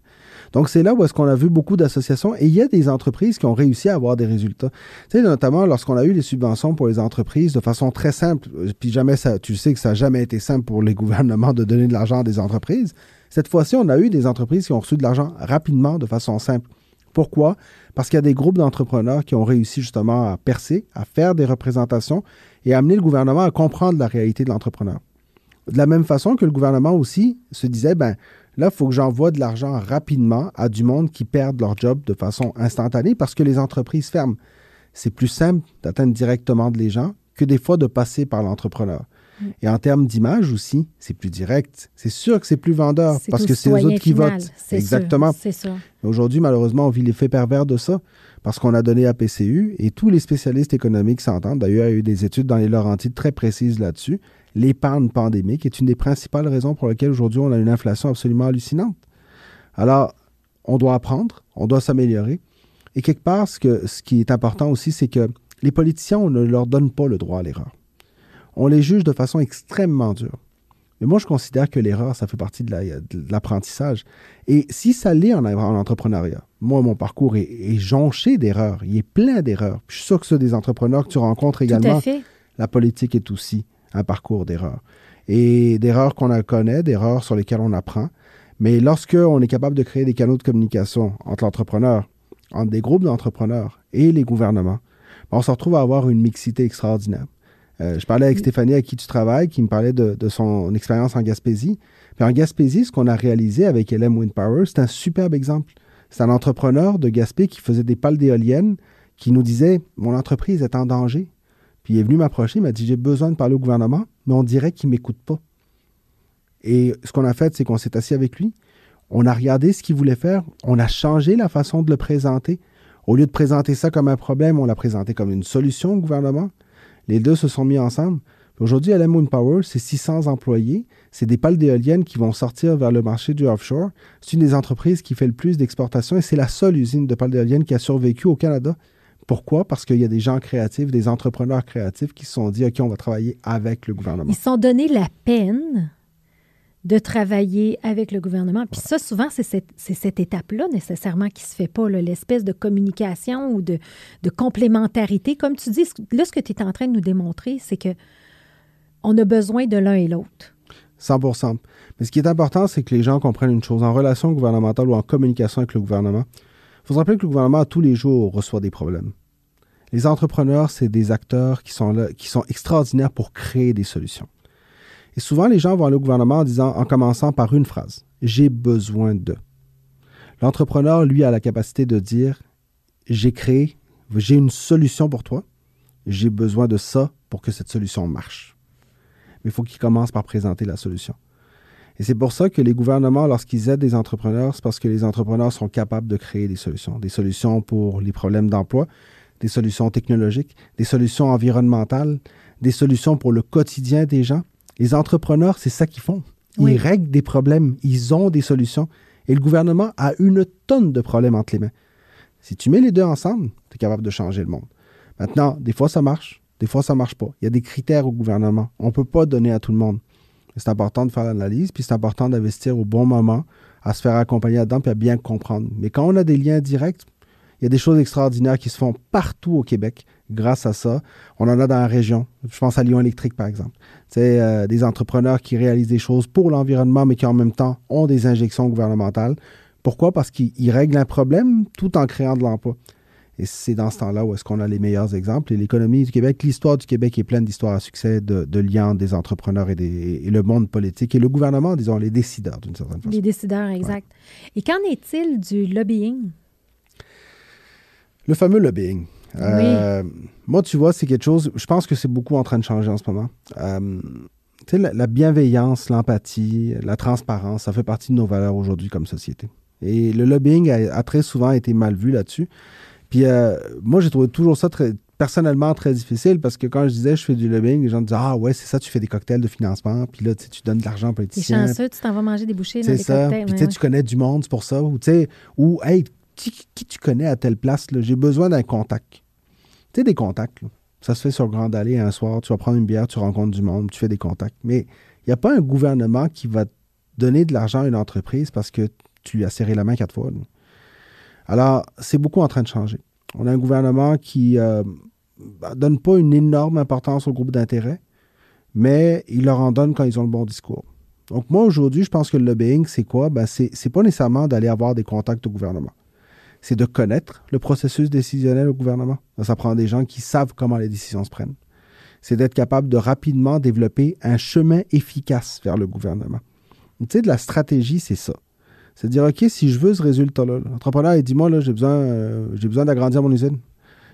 Donc, c'est là où est-ce qu'on a vu beaucoup d'associations et il y a des entreprises qui ont réussi à avoir des résultats. Tu sais, notamment lorsqu'on a eu les subventions pour les entreprises de façon très simple, puis jamais tu sais que ça n'a jamais été simple pour les gouvernements de donner de l'argent à des entreprises. Cette fois-ci, on a eu des entreprises qui ont reçu de l'argent rapidement, de façon simple. Pourquoi? Parce qu'il y a des groupes d'entrepreneurs qui ont réussi justement à percer, à faire des représentations et à amener le gouvernement à comprendre la réalité de l'entrepreneur. De la même façon que le gouvernement aussi se disait, ben là, il faut que j'envoie de l'argent rapidement à du monde qui perd leur job de façon instantanée parce que les entreprises ferment. C'est plus simple d'atteindre directement les gens que des fois de passer par l'entrepreneur. Et en termes d'image aussi, c'est plus direct. C'est sûr que c'est plus vendeur parce que c'est eux autres qui votent. Exactement. Aujourd'hui, malheureusement, on vit l'effet pervers de ça parce qu'on a donné à PCU et tous les spécialistes économiques s'entendent. D'ailleurs, il y a eu des études dans les Laurentides très précises là-dessus. L'épargne pandémique est une des principales raisons pour lesquelles aujourd'hui on a une inflation absolument hallucinante. Alors, on doit apprendre, on doit s'améliorer. Et quelque part, ce, que, ce qui est important aussi, c'est que les politiciens, on ne leur donne pas le droit à l'erreur on les juge de façon extrêmement dure. Mais moi, je considère que l'erreur, ça fait partie de l'apprentissage. Et si ça l'est en, entrepreneuriat, moi, mon parcours est, jonché d'erreurs. Il est plein d'erreurs. Je suis sûr que ceux des entrepreneurs que tu rencontres également, la politique est aussi un parcours d'erreurs. Et d'erreurs qu'on connaît, d'erreurs sur lesquelles on apprend. Mais lorsque on est capable de créer des canaux de communication entre l'entrepreneur, entre des groupes d'entrepreneurs et les gouvernements, ben, on se retrouve à avoir une mixité extraordinaire. Euh, je parlais avec Stéphanie, à qui tu travailles, qui me parlait de, son expérience en Gaspésie. Puis en Gaspésie, ce qu'on a réalisé avec LM Wind Power, c'est un superbe exemple. C'est un entrepreneur de Gaspé qui faisait des pales d'éoliennes, qui nous disait Mon entreprise est en danger. Puis il est venu m'approcher, il m'a dit J'ai besoin de parler au gouvernement, mais on dirait qu'il ne m'écoute pas. Et ce qu'on a fait, c'est qu'on s'est assis avec lui. On a regardé ce qu'il voulait faire. On a changé la façon de le présenter. Au lieu de présenter ça comme un problème, on l'a présenté comme une solution au gouvernement. Les deux se sont mis ensemble. Aujourd'hui, LM Moon Power, c'est 600 employés. C'est des pales d'éoliennes qui vont sortir vers le marché du offshore. C'est une des entreprises qui fait le plus d'exportation et c'est la seule usine de pales d'éoliennes qui a survécu au Canada. Pourquoi? Parce qu'il y a des gens créatifs, des entrepreneurs créatifs qui se sont dit, OK, on va travailler avec le gouvernement. Ils se sont donné la peine de travailler avec le gouvernement. Puis ça, souvent, c'est cette, étape-là nécessairement qui se fait pas, l'espèce de communication ou de, complémentarité. Comme tu dis, là, ce que tu es en train de nous démontrer, c'est que on a besoin de l'un et l'autre. 100% Mais ce qui est important, c'est que les gens comprennent une chose. En relation gouvernementale ou en communication avec le gouvernement, il faut se rappeler que le gouvernement, tous les jours, reçoit des problèmes. Les entrepreneurs, c'est des acteurs qui sont extraordinaires pour créer des solutions. Et souvent, les gens vont aller au gouvernement en disant, en commençant par une phrase, j'ai besoin de. L'entrepreneur, lui, a la capacité de dire, j'ai créé, j'ai une solution pour toi, j'ai besoin de ça pour que cette solution marche. Mais il faut qu'il commence par présenter la solution. Et c'est pour ça que les gouvernements, lorsqu'ils aident des entrepreneurs, c'est parce que les entrepreneurs sont capables de créer des solutions. Des solutions pour les problèmes d'emploi, des solutions technologiques, des solutions environnementales, des solutions pour le quotidien des gens. Les entrepreneurs, c'est ça qu'ils font. Ils règlent des problèmes, ils ont des solutions. Et le gouvernement a une tonne de problèmes entre les mains. Si tu mets les deux ensemble, tu es capable de changer le monde. Maintenant, des fois ça marche, des fois ça marche pas. Il y a des critères au gouvernement. On ne peut pas donner à tout le monde. C'est important de faire l'analyse, puis c'est important d'investir au bon moment, à se faire accompagner là-dedans, puis à bien comprendre. Mais quand on a des liens directs, il y a des choses extraordinaires qui se font partout au Québec grâce à ça. On en a dans la région. Je pense à Lyon Électrique, par exemple. C'est euh, des entrepreneurs qui réalisent des choses pour l'environnement, mais qui en même temps ont des injections gouvernementales. Pourquoi? Parce qu'ils règlent un problème tout en créant de l'emploi. Et c'est dans ce temps-là où est-ce qu'on a les meilleurs exemples. Et l'économie du Québec, l'histoire du Québec est pleine d'histoires à succès, de, liens des entrepreneurs et, des, le monde politique et le gouvernement, disons, les décideurs d'une certaine façon. Les décideurs, exact. Et qu'en est-il du lobbying? Le fameux lobbying. Euh, moi, tu vois, c'est quelque chose, je pense que c'est beaucoup en train de changer en ce moment. Euh, tu sais, la, bienveillance, l'empathie, la transparence, ça fait partie de nos valeurs aujourd'hui comme société. Et le lobbying a, très souvent été mal vu là-dessus. Puis euh, moi, j'ai trouvé toujours ça très, personnellement très difficile parce que quand je disais je fais du lobbying, les gens disaient Ah ouais, c'est ça, tu fais des cocktails de financement, puis là, tu donnes de l'argent aux politiciens. C'est chanceux, tu t'en vas manger des bouchées dans des ça. cocktails. Puis tu connais du monde pour ça. Ou, ou hey, qui, tu connais à telle place, j'ai besoin d'un contact. Tu des contacts. Ça se fait sur Grande Allée un soir, tu vas prendre une bière, tu rencontres du monde, tu fais des contacts. Mais il n'y a pas un gouvernement qui va donner de l'argent à une entreprise parce que tu lui as serré la main quatre fois. Alors, c'est beaucoup en train de changer. On a un gouvernement qui ne euh, bah, donne pas une énorme importance au groupe d'intérêt, mais il leur en donne quand ils ont le bon discours. Donc moi, aujourd'hui, je pense que le lobbying, c'est quoi? Ben, c'est pas nécessairement d'aller avoir des contacts au gouvernement. C'est de connaître le processus décisionnel au gouvernement. Ça prend des gens qui savent comment les décisions se prennent. C'est d'être capable de rapidement développer un chemin efficace vers le gouvernement. Tu sais, de la stratégie, c'est ça. C'est de dire, OK, si je veux ce résultat-là, l'entrepreneur, il dit, moi, là, j'ai besoin, euh, j'ai besoin d'agrandir mon usine,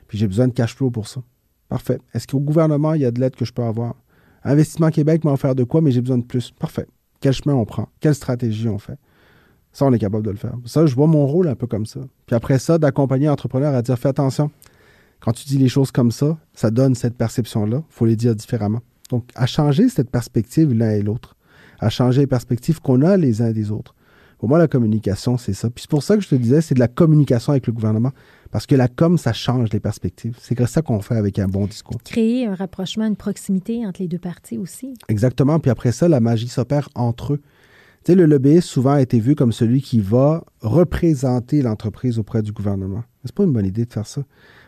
puis j'ai besoin de cash flow pour ça. Parfait. Est-ce qu'au gouvernement, il y a de l'aide que je peux avoir? Investissement Québec m'a offert de quoi, mais j'ai besoin de plus. Parfait. Quel chemin on prend? Quelle stratégie on fait? Ça, on est capable de le faire. Ça, je vois mon rôle un peu comme ça. Puis après ça, d'accompagner l'entrepreneur à dire, fais attention. Quand tu dis les choses comme ça, ça donne cette perception-là. Il faut les dire différemment. Donc, à changer cette perspective l'un et l'autre, à changer les perspectives qu'on a les uns des autres. Pour moi, la communication, c'est ça. Puis c'est pour ça que je te disais, c'est de la communication avec le gouvernement. Parce que la com, ça change les perspectives. C'est ça qu'on fait avec un bon discours. Créer un rapprochement, une proximité entre les deux parties aussi. Exactement. Puis après ça, la magie s'opère entre eux. Le lobbyiste souvent a été vu comme celui qui va représenter l'entreprise auprès du gouvernement. C'est pas une bonne idée de faire ça.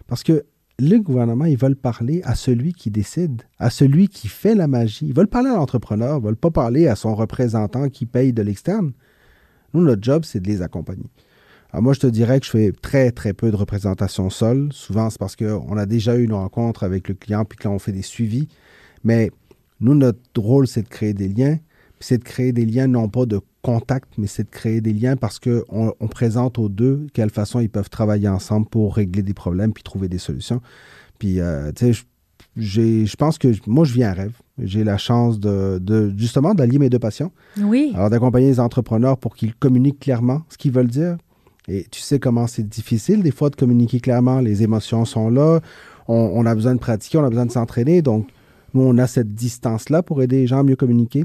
Parce que le gouvernement, ils veulent parler à celui qui décide, à celui qui fait la magie. Ils veulent parler à l'entrepreneur, ils veulent pas parler à son représentant qui paye de l'externe. Nous, notre job, c'est de les accompagner. Alors moi, je te dirais que je fais très, très peu de représentation seule. Souvent, c'est parce qu'on a déjà eu une rencontre avec le client, puis que là, on fait des suivis. Mais nous, notre rôle, c'est de créer des liens. C'est de créer des liens, non pas de contact, mais c'est de créer des liens parce qu'on on présente aux deux de quelle façon ils peuvent travailler ensemble pour régler des problèmes puis trouver des solutions. Puis, euh, tu sais, je pense que moi, je vis un rêve. J'ai la chance de, justement d'allier mes deux passions. Oui. Alors d'accompagner les entrepreneurs pour qu'ils communiquent clairement ce qu'ils veulent dire. Et tu sais comment c'est difficile des fois de communiquer clairement. Les émotions sont là. On, a besoin de pratiquer, on a besoin de s'entraîner. Donc, nous, on a cette distance-là pour aider les gens à mieux communiquer,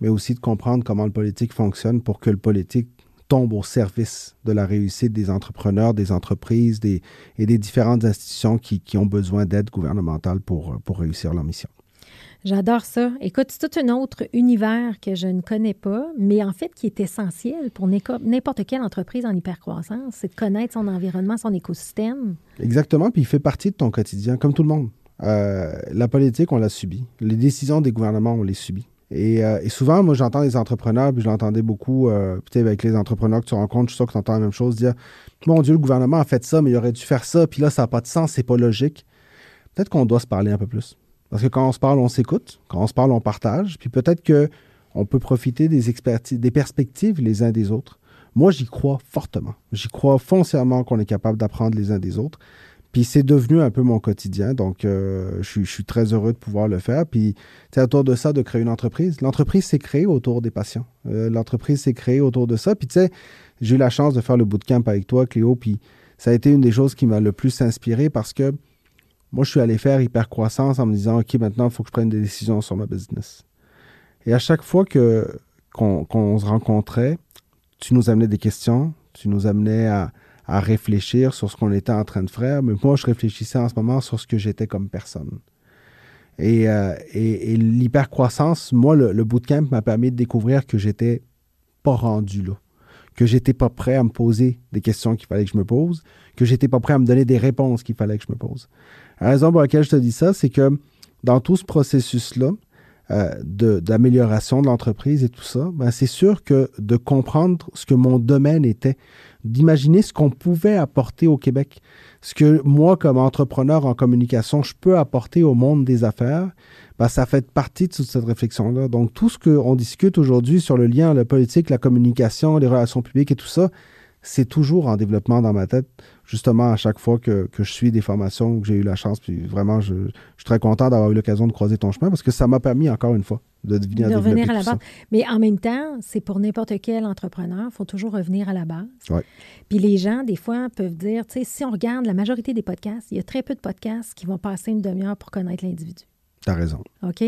mais aussi de comprendre comment le politique fonctionne pour que le politique tombe au service de la réussite des entrepreneurs, des entreprises des, et des différentes institutions qui, qui ont besoin d'aide gouvernementale pour, pour réussir leur mission. J'adore ça. Écoute, c'est tout un autre univers que je ne connais pas, mais en fait qui est essentiel pour n'importe quelle entreprise en hypercroissance, c'est de connaître son environnement, son écosystème. Exactement, puis il fait partie de ton quotidien, comme tout le monde. Euh, la politique, on l'a subi. Les décisions des gouvernements, on les subit. Et, euh, et souvent, moi, j'entends les entrepreneurs, puis je l'entendais beaucoup, euh, peut-être avec les entrepreneurs que tu rencontres, je suis sûr que tu entends la même chose, dire Mon Dieu, le gouvernement a fait ça, mais il aurait dû faire ça, puis là, ça n'a pas de sens, c'est pas logique. Peut-être qu'on doit se parler un peu plus. Parce que quand on se parle, on s'écoute. Quand on se parle, on partage. Puis peut-être qu'on peut profiter des des perspectives les uns des autres. Moi, j'y crois fortement. J'y crois foncièrement qu'on est capable d'apprendre les uns des autres. Puis c'est devenu un peu mon quotidien. Donc, euh, je, suis, très heureux de pouvoir le faire. Puis c'est autour de ça de créer une entreprise. L'entreprise s'est créée autour des patients. Euh, l'entreprise s'est créée autour de ça. Puis tu sais, j'ai eu la chance de faire le bootcamp avec toi, Cléo. Puis ça a été une des choses qui m'a le plus inspiré parce que moi, je suis allé faire hypercroissance en me disant, OK, maintenant, il faut que je prenne des décisions sur ma business. Et à chaque fois que, qu'on, se rencontrait, tu nous amenais des questions, tu nous amenais à, réfléchir sur ce qu'on était en train de faire, mais moi, je réfléchissais en ce moment sur ce que j'étais comme personne. Et, euh, l'hypercroissance, moi, le, le, bootcamp m'a permis de découvrir que j'étais pas rendu là, que j'étais pas prêt à me poser des questions qu'il fallait que je me pose, que j'étais pas prêt à me donner des réponses qu'il fallait que je me pose. La raison pour laquelle je te dis ça, c'est que dans tout ce processus-là, euh, d'amélioration de, l'entreprise et tout ça, ben c'est sûr que de comprendre ce que mon domaine était, d'imaginer ce qu'on pouvait apporter au Québec, ce que moi, comme entrepreneur en communication, je peux apporter au monde des affaires, ben ça fait partie de toute cette réflexion-là. Donc, tout ce qu'on discute aujourd'hui sur le lien, la politique, la communication, les relations publiques et tout ça, c'est toujours en développement dans ma tête, justement, à chaque fois que, je suis des formations, que j'ai eu la chance, puis vraiment, je, suis très content d'avoir eu l'occasion de croiser ton chemin parce que ça m'a permis, encore une fois, de, venir de revenir à la base. Mais en même temps, c'est pour n'importe quel entrepreneur, il faut toujours revenir à la base. Puis les gens, des fois, peuvent dire, tu sais, si on regarde la majorité des podcasts, il y a très peu de podcasts qui vont passer une demi-heure pour connaître l'individu. Tu as raison. OK?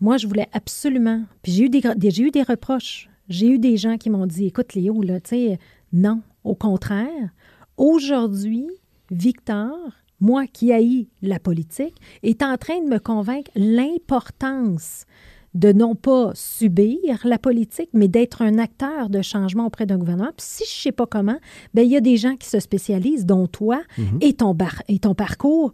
Moi, je voulais absolument. Puis j'ai eu des, j'ai eu des reproches. J'ai eu des gens qui m'ont dit, écoute, Léo, là, tu sais, non, au contraire. Aujourd'hui, Victor, moi qui haïs la politique, est en train de me convaincre l'importance de non pas subir la politique, mais d'être un acteur de changement auprès d'un gouvernement. Puis si je ne sais pas comment, ben il y a des gens qui se spécialisent, dont toi mhm. et, ton et ton parcours,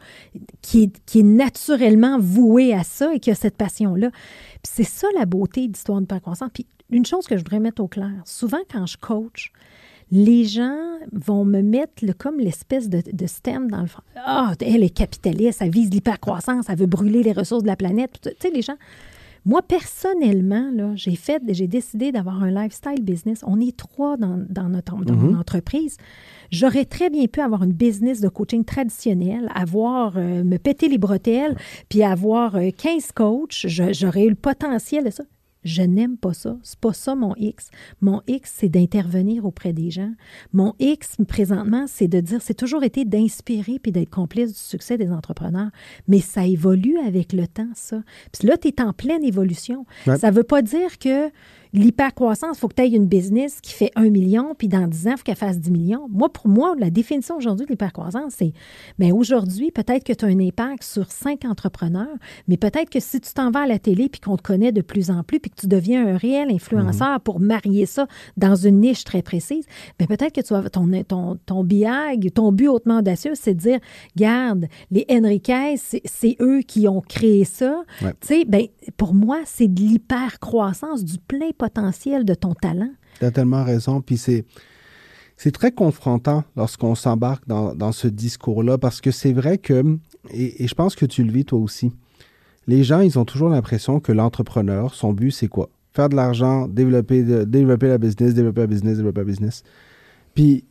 qui est, qui est naturellement voué à ça et qui a cette passion-là. Puis c'est ça la beauté d'Histoire de croissance. Puis une chose que je voudrais mettre au clair, souvent quand je coach, les gens vont me mettre le, comme l'espèce de, de, stem dans le front. Ah, elle est capitaliste, elle vise l'hypercroissance, elle veut brûler les ressources de la planète. Tu sais, les gens. Moi, personnellement, j'ai fait, j'ai décidé d'avoir un lifestyle business. On est trois dans, notre dans mm-hmm. entreprise. J'aurais très bien pu avoir une business de coaching traditionnel, avoir, euh, me péter les bretelles, puis avoir 15 euh, coachs. J'aurais eu le potentiel de ça. Je n'aime pas ça. C'est pas ça mon X. Mon X, c'est d'intervenir auprès des gens. Mon X, présentement, c'est de dire, c'est toujours été d'inspirer puis d'être complice du succès des entrepreneurs. Mais ça évolue avec le temps, ça. Puis là, tu es en pleine évolution. Ça ne veut pas dire que l'hypercroissance, il faut que tu aies une business qui fait un million, puis dans 10 ans, il faut qu'elle fasse 10 millions. Moi, pour moi, la définition aujourd'hui de l'hypercroissance, c'est, mais ben, aujourd'hui, peut-être que tu as un impact sur cinq entrepreneurs, mais peut-être que si tu t'en vas à la télé, puis qu'on te connaît de plus en plus, puis que tu deviens un réel influenceur mhm. pour marier ça dans une niche très précise, bien, peut-être que tu as ton, ton, ton BIAG, ton but hautement audacieux, c'est de dire, garde, les Enriquez, c'est eux qui ont créé ça. Tu sais, ben, pour moi, c'est de l'hypercroissance, du plein potentiel de ton talent. Tu as tellement raison. Puis c'est, c'est très confrontant lorsqu'on s'embarque dans, dans ce discours-là parce que c'est vrai que, et, je pense que tu le vis toi aussi, les gens, ils ont toujours l'impression que l'entrepreneur, son but, c'est quoi? Faire de l'argent, développer, développer la business, développer la business, développer la business. Puis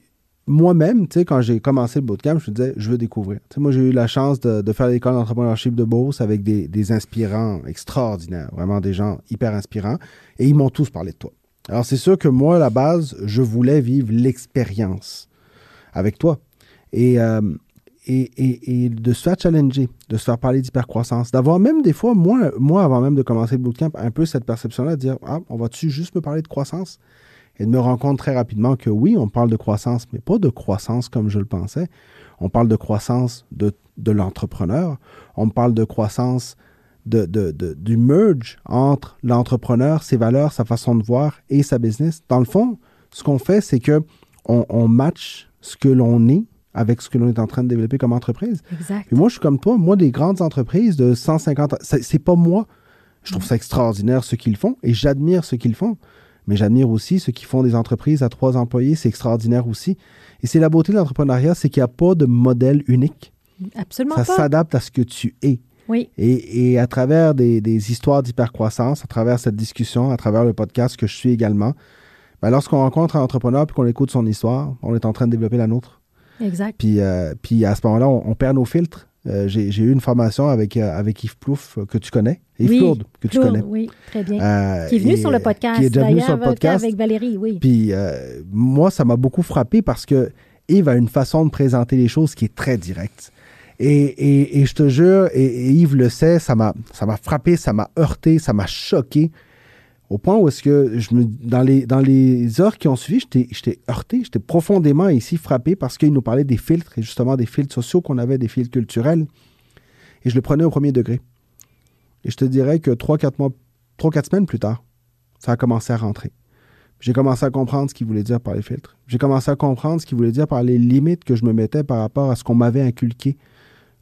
moi-même, tu quand j'ai commencé le bootcamp, je me disais, je veux découvrir. Moi, j'ai eu la chance de, faire l'école d'entrepreneurship de Beauce avec des, inspirants extraordinaires, vraiment des gens hyper inspirants, et ils m'ont tous parlé de toi. Alors, c'est sûr que moi, à la base, je voulais vivre l'expérience avec toi. Et, euh, et, de se faire challenger, de se faire parler d'hypercroissance, d'avoir même des fois, moi, moi, avant même de commencer le bootcamp, un peu cette perception-là, de dire, ah, on va-tu juste me parler de croissance? Et de me rendre compte très rapidement que oui, on parle de croissance, mais pas de croissance comme je le pensais. On parle de croissance de, de l'entrepreneur. On parle de croissance de, de, du merge entre l'entrepreneur, ses valeurs, sa façon de voir et sa business. Dans le fond, ce qu'on fait, c'est que on, on match ce que l'on est avec ce que l'on est en train de développer comme entreprise. Exact. Puis moi, je suis comme toi. Moi, des grandes entreprises de 150, c'est pas moi. Je trouve ça extraordinaire ce qu'ils font et j'admire ce qu'ils font. Mais j'admire aussi ceux qui font des entreprises à trois employés. C'est extraordinaire aussi. Et c'est la beauté de l'entrepreneuriat, c'est qu'il n'y a pas de modèle unique. Absolument ça s'adapte à ce que tu es. Oui. Et, et à travers des, des histoires d'hypercroissance, à travers cette discussion, à travers le podcast que je suis également, ben lorsqu'on rencontre un entrepreneur et qu'on écoute son histoire, on est en train de développer la nôtre. Exact. Puis, euh, puis à ce moment-là, on, on perd nos filtres. Euh, j'ai eu une formation avec, euh, avec Yves Plouf, euh, que tu connais. Yves Oui, Plourde, que tu connais. Oui, très bien. Euh, qui est venu sur le podcast. Qui est déjà venu sur le podcast. avec Valérie, oui. Puis euh, moi, ça m'a beaucoup frappé parce que Yves a une façon de présenter les choses qui est très directe. Et, et, et je te jure, et, et Yves le sait, ça m'a ça m'a frappé, ça m'a heurté, ça m'a choqué. Au point où est-ce que je me, dans, les, dans les heures qui ont suivi, j'étais heurté, j'étais profondément ici frappé parce qu'il nous parlait des filtres et justement des filtres sociaux qu'on avait, des filtres culturels. Et je le prenais au premier degré. Et je te dirais que trois, quatre mois, trois, quatre semaines plus tard, ça a commencé à rentrer. J'ai commencé à comprendre ce qu'il voulait dire par les filtres. J'ai commencé à comprendre ce qu'il voulait dire par les limites que je me mettais par rapport à ce qu'on m'avait inculqué,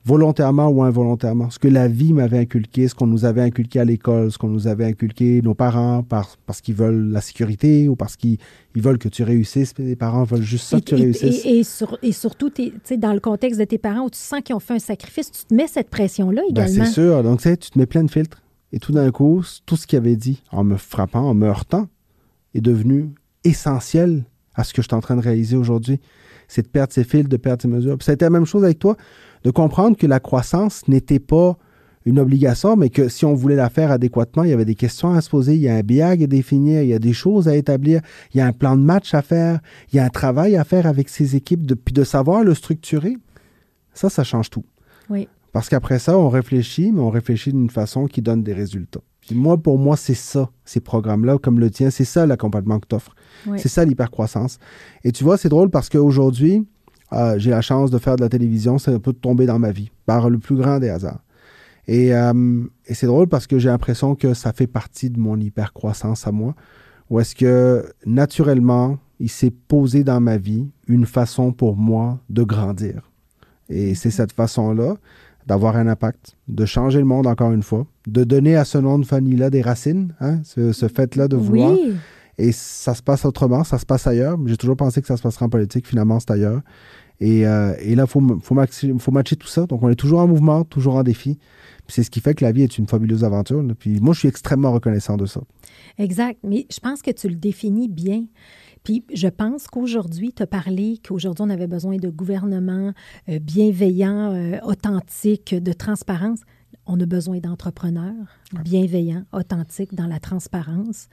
volontairement ou involontairement. Ce que la vie m'avait inculqué, ce qu'on nous avait inculqué à l'école, ce qu'on nous avait inculqué nos parents par, parce qu'ils veulent la sécurité ou parce qu'ils ils veulent que tu réussisses. Les parents veulent juste ça, Et, que tu et- réussisses. et- et sur- et surtout, t'es- tu sais, dans le contexte de tes parents où tu sens qu'ils ont fait un sacrifice, tu te mets cette pression-là Ben, également. c'est sûr. Donc, tu sais, tu te mets plein de filtres. Et tout d'un coup, tout ce qu'il avait dit, en me frappant, en me heurtant, est devenu essentiel à ce que je suis en train de réaliser aujourd'hui. C'est de perdre ses fils, de perdre ses mesures. Puis ça a été la même chose avec toi, de comprendre que la croissance n'était pas une obligation, mais que si on voulait la faire adéquatement, il y avait des questions à se poser, il y a un biag à définir, il y a des choses à établir, il y a un plan de match à faire, il y a un travail à faire avec ses équipes, de, puis de savoir le structurer. Ça, ça change tout. Oui. Parce qu'après ça, on réfléchit, mais on réfléchit d'une façon qui donne des résultats. Puis moi, pour moi, c'est ça, ces programmes-là, comme le tien, c'est ça l'accompagnement que tu offres. Oui. C'est ça l'hypercroissance. Et tu vois, c'est drôle parce qu'aujourd'hui, euh, j'ai la chance de faire de la télévision, c'est un peu de tomber dans ma vie, par le plus grand des hasards. Et, euh, et c'est drôle parce que j'ai l'impression que ça fait partie de mon hypercroissance à moi, où est-ce que naturellement, il s'est posé dans ma vie une façon pour moi de grandir. Et c'est cette façon-là d'avoir un impact, de changer le monde encore une fois, de donner à ce nom de famille-là des racines, hein, ce, ce fait-là de vouloir. Oui. Et ça se passe autrement, ça se passe ailleurs. J'ai toujours pensé que ça se passerait en politique, finalement, c'est ailleurs. Et, euh, et là, il faut, faut, matcher tout ça. Donc, on est toujours en mouvement, toujours en défi. C'est ce qui fait que la vie est une fabuleuse aventure. là. Puis moi, je suis extrêmement reconnaissant de ça. Exact. Mais je pense que tu le définis bien. Puis je pense qu'aujourd'hui, tu as parlé qu'aujourd'hui, on avait besoin de gouvernements euh, bienveillants, euh, authentiques, de transparence. On a besoin d'entrepreneurs bienveillants, authentiques dans la transparence.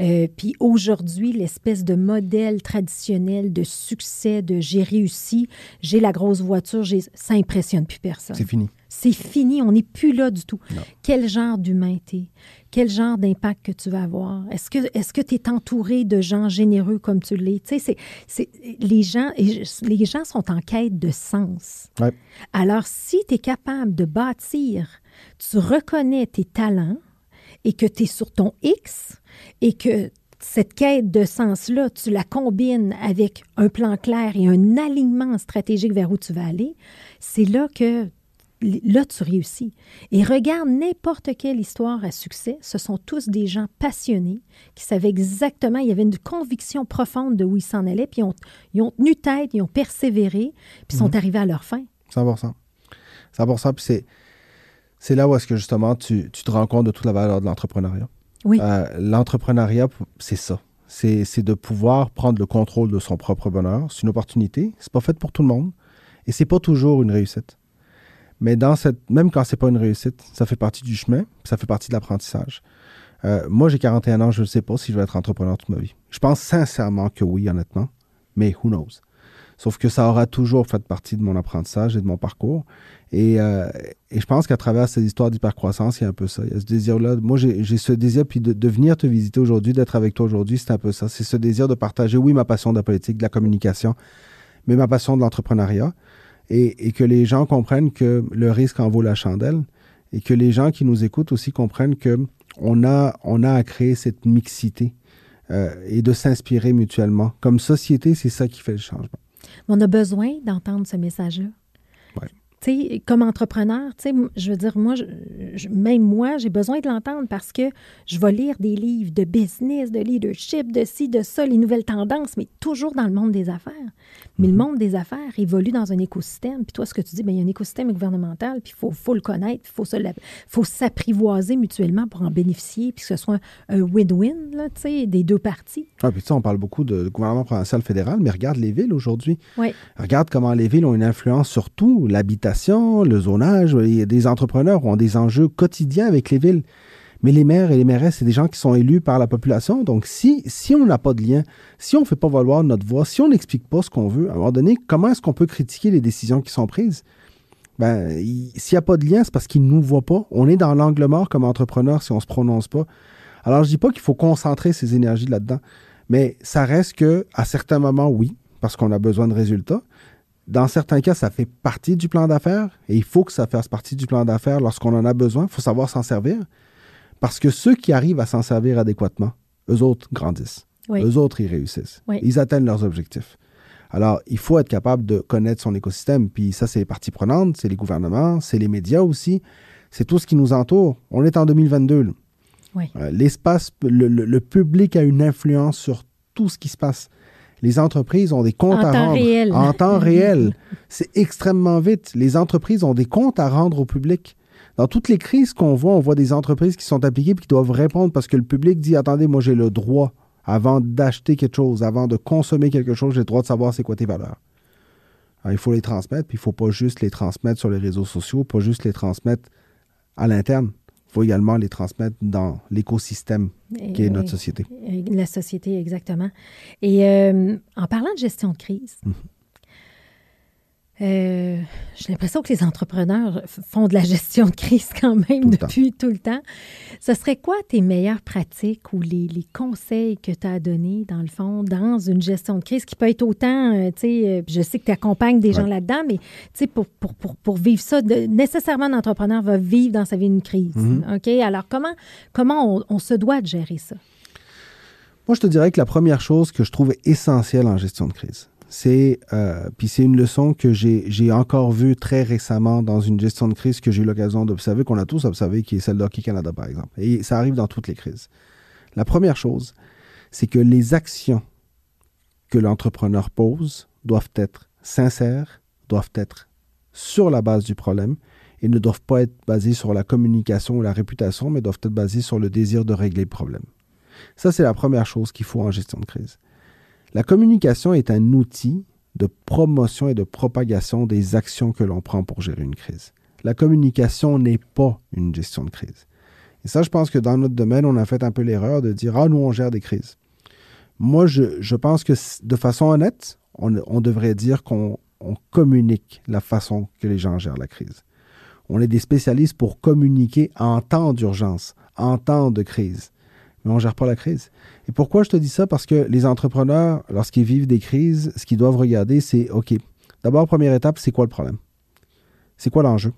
Euh, puis aujourd'hui, l'espèce de modèle traditionnel de succès, de j'ai réussi, j'ai la grosse voiture, ça impressionne plus personne. C'est fini. C'est fini, on n'est plus là du tout. Non. Quel genre d'humain t'es? Quel genre d'impact que tu vas avoir? Est-ce que est-ce que tu es entouré de gens généreux comme tu l'es? Tu sais, c'est, c'est, les, gens, les gens sont en quête de sens. Ouais. Alors, si tu es capable de bâtir, tu reconnais tes talents et que tu es sur ton X et que cette quête de sens-là, tu la combines avec un plan clair et un alignement stratégique vers où tu vas aller, c'est là que là, tu réussis. Et regarde n'importe quelle histoire à succès, ce sont tous des gens passionnés qui savaient exactement, il y avait une conviction profonde de où ils s'en allaient, puis ils ont, ils ont tenu tête, ils ont persévéré, puis sont arrivés à leur fin. 100 100 Puis c'est, c'est là où est-ce que justement tu, tu te rends compte de toute la valeur de l'entrepreneuriat. Oui. Euh, l'entrepreneuriat, c'est ça. C'est, c'est de pouvoir prendre le contrôle de son propre bonheur. C'est une opportunité. C'est pas fait pour tout le monde. Et c'est pas toujours une réussite. Mais dans cette, même quand c'est pas une réussite, ça fait partie du chemin, ça fait partie de l'apprentissage. Euh, moi, j'ai 41 ans, je ne sais pas si je vais être entrepreneur toute ma vie. Je pense sincèrement que oui, honnêtement, mais who knows? Sauf que ça aura toujours fait partie de mon apprentissage et de mon parcours. Et, euh, je pense qu'à travers cette histoire d'hypercroissance, il y a un peu ça. Il y a ce désir-là. Moi, j'ai ce désir, puis de venir te visiter aujourd'hui, d'être avec toi aujourd'hui, c'est un peu ça. C'est ce désir de partager, oui, ma passion de la politique, de la communication, mais ma passion de l'entrepreneuriat. Et, et, que les gens comprennent que le risque en vaut la chandelle. Et que les gens qui nous écoutent aussi comprennent que on a, on a à créer cette mixité euh, et de s'inspirer mutuellement. Comme société, c'est ça qui fait le changement. On a besoin d'entendre ce message-là. Ouais. Tu sais, comme entrepreneur, tu sais, je veux dire, moi, je, je, même moi, j'ai besoin de l'entendre parce que je vais lire des livres de business, de leadership, de ci, de ça, les nouvelles tendances, mais toujours dans le monde des affaires. Mais le monde des affaires évolue dans un écosystème. Puis toi, ce que tu dis, bien, il y a un écosystème gouvernemental, puis il faut, faut, le connaître, il faut, faut s'apprivoiser mutuellement pour en bénéficier, puis que ce soit un win-win, tu sais, des deux parties. Ah, puis tu sais, on parle beaucoup de gouvernement provincial fédéral, mais regarde les villes aujourd'hui. Oui. Regarde comment les villes ont une influence sur tout, le zonage. Des entrepreneurs ont des enjeux quotidiens avec les villes. Mais les maires et les mairesses, c'est des gens qui sont élus par la population. Donc, si, si on n'a pas de lien, si on ne fait pas valoir notre voix, si on n'explique pas ce qu'on veut, à un moment donné, comment est-ce qu'on peut critiquer les décisions qui sont prises? Ben, s'il n'y a pas de lien, c'est parce qu'ils ne nous voient pas. On est dans l'angle mort comme entrepreneur si on ne se prononce pas. Alors, je dis pas qu'il faut concentrer ses énergies là-dedans, mais ça reste que, à certains moments, oui, parce qu'on a besoin de résultats. Dans certains cas, ça fait partie du plan d'affaires et il faut que ça fasse partie du plan d'affaires lorsqu'on en a besoin. Il faut savoir s'en servir. Parce que ceux qui arrivent à s'en servir adéquatement, eux autres grandissent. Oui. Eux autres, ils réussissent. Oui. Ils atteignent leurs objectifs. Alors, il faut être capable de connaître son écosystème. Puis ça, c'est les parties prenantes, c'est les gouvernements, c'est les médias aussi. C'est tout ce qui nous entoure. On est en 2022. là. Oui. Euh, L'espace, le, le- le public a une influence sur tout ce qui se passe. Les entreprises ont des comptes En à temps rendre. réel. En temps réel. C'est extrêmement vite. Les entreprises ont des comptes à rendre au public. Dans toutes les crises qu'on voit, on voit des entreprises qui sont appliquées et qui doivent répondre parce que le public dit Attendez, moi j'ai le droit, avant d'acheter quelque chose, avant de consommer quelque chose, j'ai le droit de savoir c'est quoi tes valeurs. Alors, il faut les transmettre, puis il ne faut pas juste les transmettre sur les réseaux sociaux, pas juste les transmettre à l'interne. Il faut également les transmettre dans l'écosystème qui est notre société. La société, exactement. Et euh, en parlant de gestion de crise, Mhm. Euh, j'ai l'impression que les entrepreneurs font de la gestion de crise quand même Tout le temps. depuis tout le temps. Ce serait quoi tes meilleures pratiques ou les, les conseils que tu as à donner, dans le fond, dans une gestion de crise qui peut être autant, euh, tu sais, euh, je sais que tu accompagnes des gens là-dedans, mais tu sais, pour, pour, pour, pour vivre ça, de- nécessairement, un entrepreneur va vivre dans sa vie une crise. Mhm. OK? Alors, comment, comment on, on se doit de gérer ça? Moi, je te dirais que la première chose que je trouve essentielle en gestion de crise, c'est, euh, puis c'est une leçon que j'ai encore vue très récemment dans une gestion de crise que j'ai eu l'occasion d'observer, qu'on a tous observé, qui est celle d'Hockey Canada, par exemple. Et ça arrive dans toutes les crises. La première chose, c'est que les actions que l'entrepreneur pose doivent être sincères, doivent être sur la base du problème et ne doivent pas être basées sur la communication ou la réputation, mais doivent être basées sur le désir de régler le problème. Ça, c'est la première chose qu'il faut en gestion de crise. La communication est un outil de promotion et de propagation des actions que l'on prend pour gérer une crise. La communication n'est pas une gestion de crise. Et ça, je pense que dans notre domaine, on a fait un peu l'erreur de dire Ah, nous, on gère des crises. Moi, je, pense que de façon honnête, on, on devrait dire qu'on on communique la façon que les gens gèrent la crise. On est des spécialistes pour communiquer en temps d'urgence, en temps de crise mais on ne gère pas la crise. Et pourquoi je te dis ça? Parce que les entrepreneurs, lorsqu'ils vivent des crises, ce qu'ils doivent regarder, c'est, OK, d'abord, première étape, c'est quoi le problème? C'est quoi l'enjeu?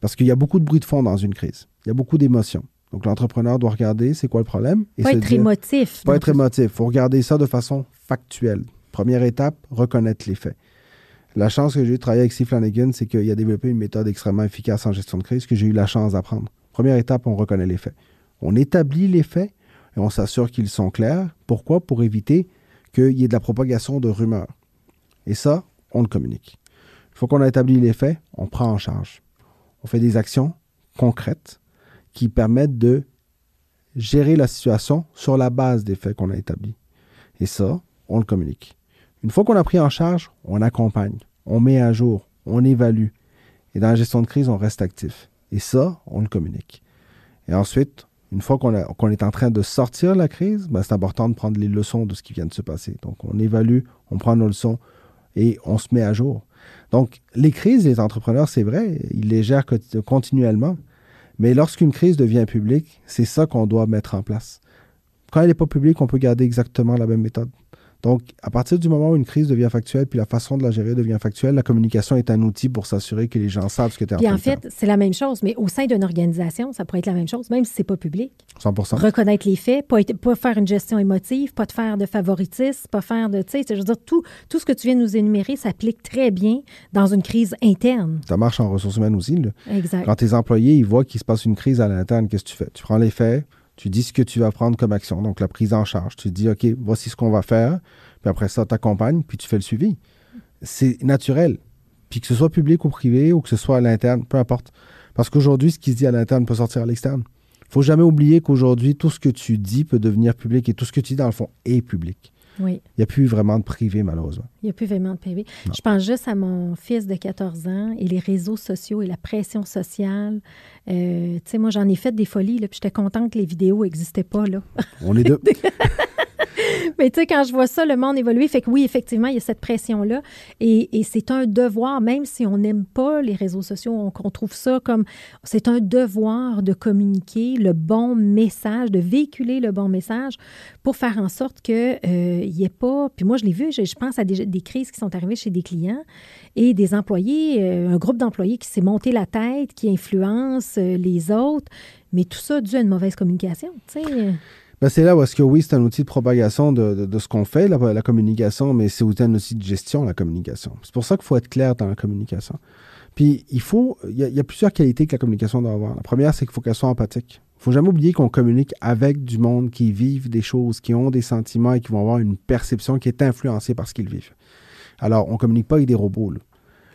Parce qu'il y a beaucoup de bruit de fond dans une crise. Il y a beaucoup d'émotions. Donc, l'entrepreneur doit regarder c'est quoi le problème. Et Pas se être dire- émotif. pas être émotif. Il faut regarder ça de façon factuelle. Première étape, reconnaître les faits. La chance que j'ai eu de travailler avec Steve Flanagan, c'est qu'il a développé une méthode extrêmement efficace en gestion de crise que j'ai eu la chance d'apprendre. Première étape, on reconnaît les faits. On établit les faits et on s'assure qu'ils sont clairs. Pourquoi? Pour éviter qu'il y ait de la propagation de rumeurs. Et ça, on le communique. Une fois qu'on a établi les faits, on prend en charge. On fait des actions concrètes qui permettent de gérer la situation sur la base des faits qu'on a établis. Et ça, on le communique. Une fois qu'on a pris en charge, on accompagne, on met à jour, on évalue. Et dans la gestion de crise, on reste actif. Et ça, on le communique. Et ensuite, une fois qu'on est en train de sortir de la crise, ben, c'est important de prendre les leçons de ce qui vient de se passer. Donc, on évalue, on prend nos leçons et on se met à jour. Donc, les crises, les entrepreneurs, c'est vrai, ils les gèrent continuellement. Mais lorsqu'une crise devient publique, c'est ça qu'on doit mettre en place. Quand elle n'est pas publique, on peut garder exactement la même méthode. Donc, à partir du moment où une crise devient factuelle, puis la façon de la gérer devient factuelle, la communication est un outil pour s'assurer que les gens savent ce que tu es en train en fait, c'est la même chose, mais au sein d'une organisation, ça pourrait être la même chose, même si c'est pas public. 100 Reconnaître les faits, pas, pas faire une gestion émotive, pas de faire de favoritisme, pas faire de... Tu sais, je veux dire, tout, tout ce que tu viens de nous énumérer s'applique très bien dans une crise interne. Ça marche en ressources humaines aussi. Là. Exact. Quand tes employés, ils voient qu'il se passe une crise à l'interne, qu'est-ce que tu fais? Tu prends les faits, tu dis ce que tu vas prendre comme action, donc la prise en charge. Tu dis, OK, voici ce qu'on va faire puis après ça, tu puis tu fais le suivi. C'est naturel. Puis que ce soit public ou privé, ou que ce soit à l'interne, peu importe. Parce qu'aujourd'hui, ce qui se dit à l'interne peut sortir à l'externe. Il faut jamais oublier qu'aujourd'hui, tout ce que tu dis peut devenir public et tout ce que tu dis, dans le fond, est public. Oui. Il n'y a plus vraiment de privé, malheureusement. Il n'y a plus vraiment de privé. Je pense juste à mon fils de 14 ans et les réseaux sociaux et la pression sociale. Euh, tu sais, moi, j'en ai fait des folies, là, puis j'étais contente que les vidéos n'existaient pas, là. On est deux. Mais tu sais, quand je vois ça, le monde évoluer, fait que oui, effectivement, il y a cette pression-là. Et, c'est un devoir, même si on n'aime pas les réseaux sociaux, on, trouve ça comme. C'est un devoir de communiquer le bon message, de véhiculer le bon message pour faire en sorte qu'il n'y euh, ait pas. Puis moi, je l'ai vu, je, pense à des, crises qui sont arrivées chez des clients et des employés, euh, un groupe d'employés qui s'est monté la tête, qui influence euh, les autres. Mais tout ça dû à une mauvaise communication, tu sais. Ben, c'est là où est-ce que oui, c'est un outil de propagation de, ce qu'on fait, la, communication, mais c'est aussi un outil de gestion, la communication. C'est pour ça qu'il faut être clair dans la communication. Puis il faut, il y, a, plusieurs qualités que la communication doit avoir. La première, c'est qu'il faut qu'elle soit empathique. Il faut jamais oublier qu'on communique avec du monde qui vivent des choses, qui ont des sentiments et qui vont avoir une perception qui est influencée par ce qu'ils vivent. Alors, on ne communique pas avec des robots.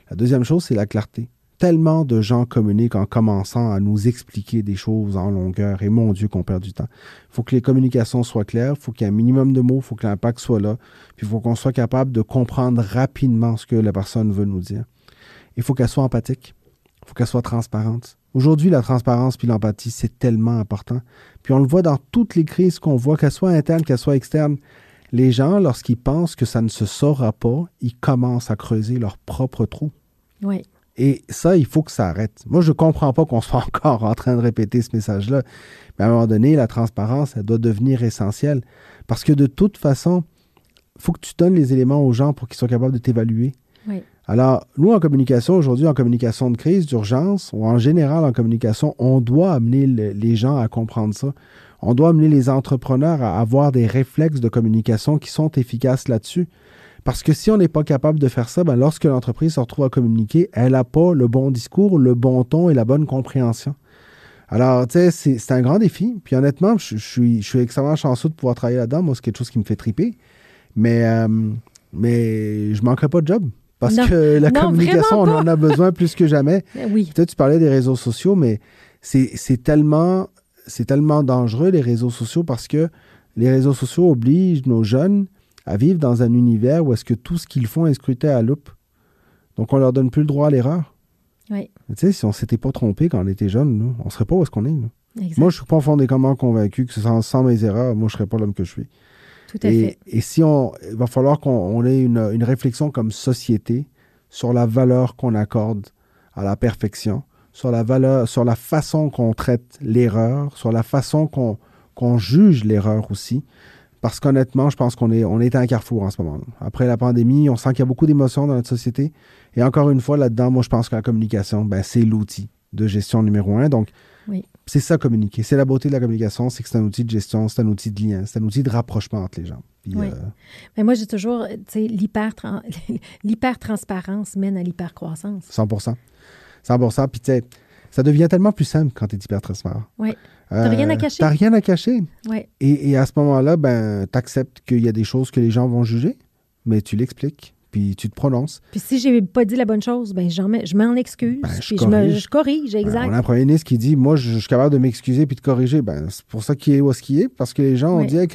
La deuxième chose, c'est la clarté tellement de gens communiquent en commençant à nous expliquer des choses en longueur et mon Dieu qu'on perd du temps. Il faut que les communications soient claires, il faut qu'il y ait un minimum de mots, il faut que l'impact soit là, puis il faut qu'on soit capable de comprendre rapidement ce que la personne veut nous dire. Il faut qu'elle soit empathique, il faut qu'elle soit transparente. Aujourd'hui, la transparence puis l'empathie, c'est tellement important. Puis on le voit dans toutes les crises qu'on voit, qu'elles soient internes, qu'elles soient externes. Les gens, lorsqu'ils pensent que ça ne se saura pas, ils commencent à creuser leur propre trou. Oui. Et ça, il faut que ça arrête. Moi, je ne comprends pas qu'on soit encore en train de répéter ce message-là. Mais à un moment donné, la transparence, elle doit devenir essentielle. Parce que de toute façon, il faut que tu donnes les éléments aux gens pour qu'ils soient capables de t'évaluer. Oui. Alors, nous, en communication, aujourd'hui, en communication de crise, d'urgence, ou en général en communication, on doit amener les gens à comprendre ça. On doit amener les entrepreneurs à avoir des réflexes de communication qui sont efficaces là-dessus. Parce que si on n'est pas capable de faire ça, ben lorsque l'entreprise se retrouve à communiquer, elle n'a pas le bon discours, le bon ton et la bonne compréhension. Alors, tu sais, c'est un grand défi. Puis honnêtement, je, suis, je suis extrêmement chanceux de pouvoir travailler là-dedans. Moi, c'est quelque chose qui me fait triper. Mais, euh, mais je ne manquerai pas de job. Parce que la communication, on en a besoin plus que jamais. Oui. Tu, tu parlais des réseaux sociaux, mais c'est tellement, tellement dangereux, les réseaux sociaux, parce que les réseaux sociaux obligent nos jeunes à vivre dans un univers où est-ce que tout ce qu'ils font est scruté à loupe. Donc, on leur donne plus le droit à l'erreur. Oui. Tu sais, si on s'était pas trompé quand on était jeune, nous, on serait pas où est-ce qu'on est. Moi, je suis profondément convaincu que sans, sans mes erreurs, moi, je serais pas l'homme que je suis. Tout à fait. Et si on, il va falloir qu'on ait une, une, réflexion comme société sur la valeur qu'on accorde à la perfection, sur la valeur, sur la façon qu'on traite l'erreur, sur la façon qu'on juge l'erreur aussi. Parce qu'honnêtement, je pense qu'on est, on est à un carrefour en ce moment. Après la pandémie, on sent qu'il y a beaucoup d'émotions dans notre société. Et encore une fois, là-dedans, moi, je pense que la communication, ben, c'est l'outil de gestion numéro un. Donc, c'est ça communiquer. C'est la beauté de la communication, c'est que c'est un outil de gestion, c'est un outil de lien, c'est un outil de rapprochement entre les gens. oui. Euh, Mais moi, j'ai toujours, tu sais, l'hyper-transparence mène à l'hyper-croissance. 100 100% Puis, tu sais, ça devient tellement plus simple quand tu es hyper transparent. Oui. T'as rien à euh, cacher? T'as rien à cacher. Oui. Et, et, à ce moment-là, ben, tu acceptes qu'il y a des choses que les gens vont juger, mais tu l'expliques, puis tu te prononces. Puis si j'ai pas dit la bonne chose, ben, je m'en excuse, ben, je, puis corrige. Je, je, corrige. Ben, exact. on a un premier ministre qui dit Moi, je, suis capable de m'excuser puis de corriger. Ben, c'est pour ça qu'il est où ce qu'il est, parce que les gens ont dit hey,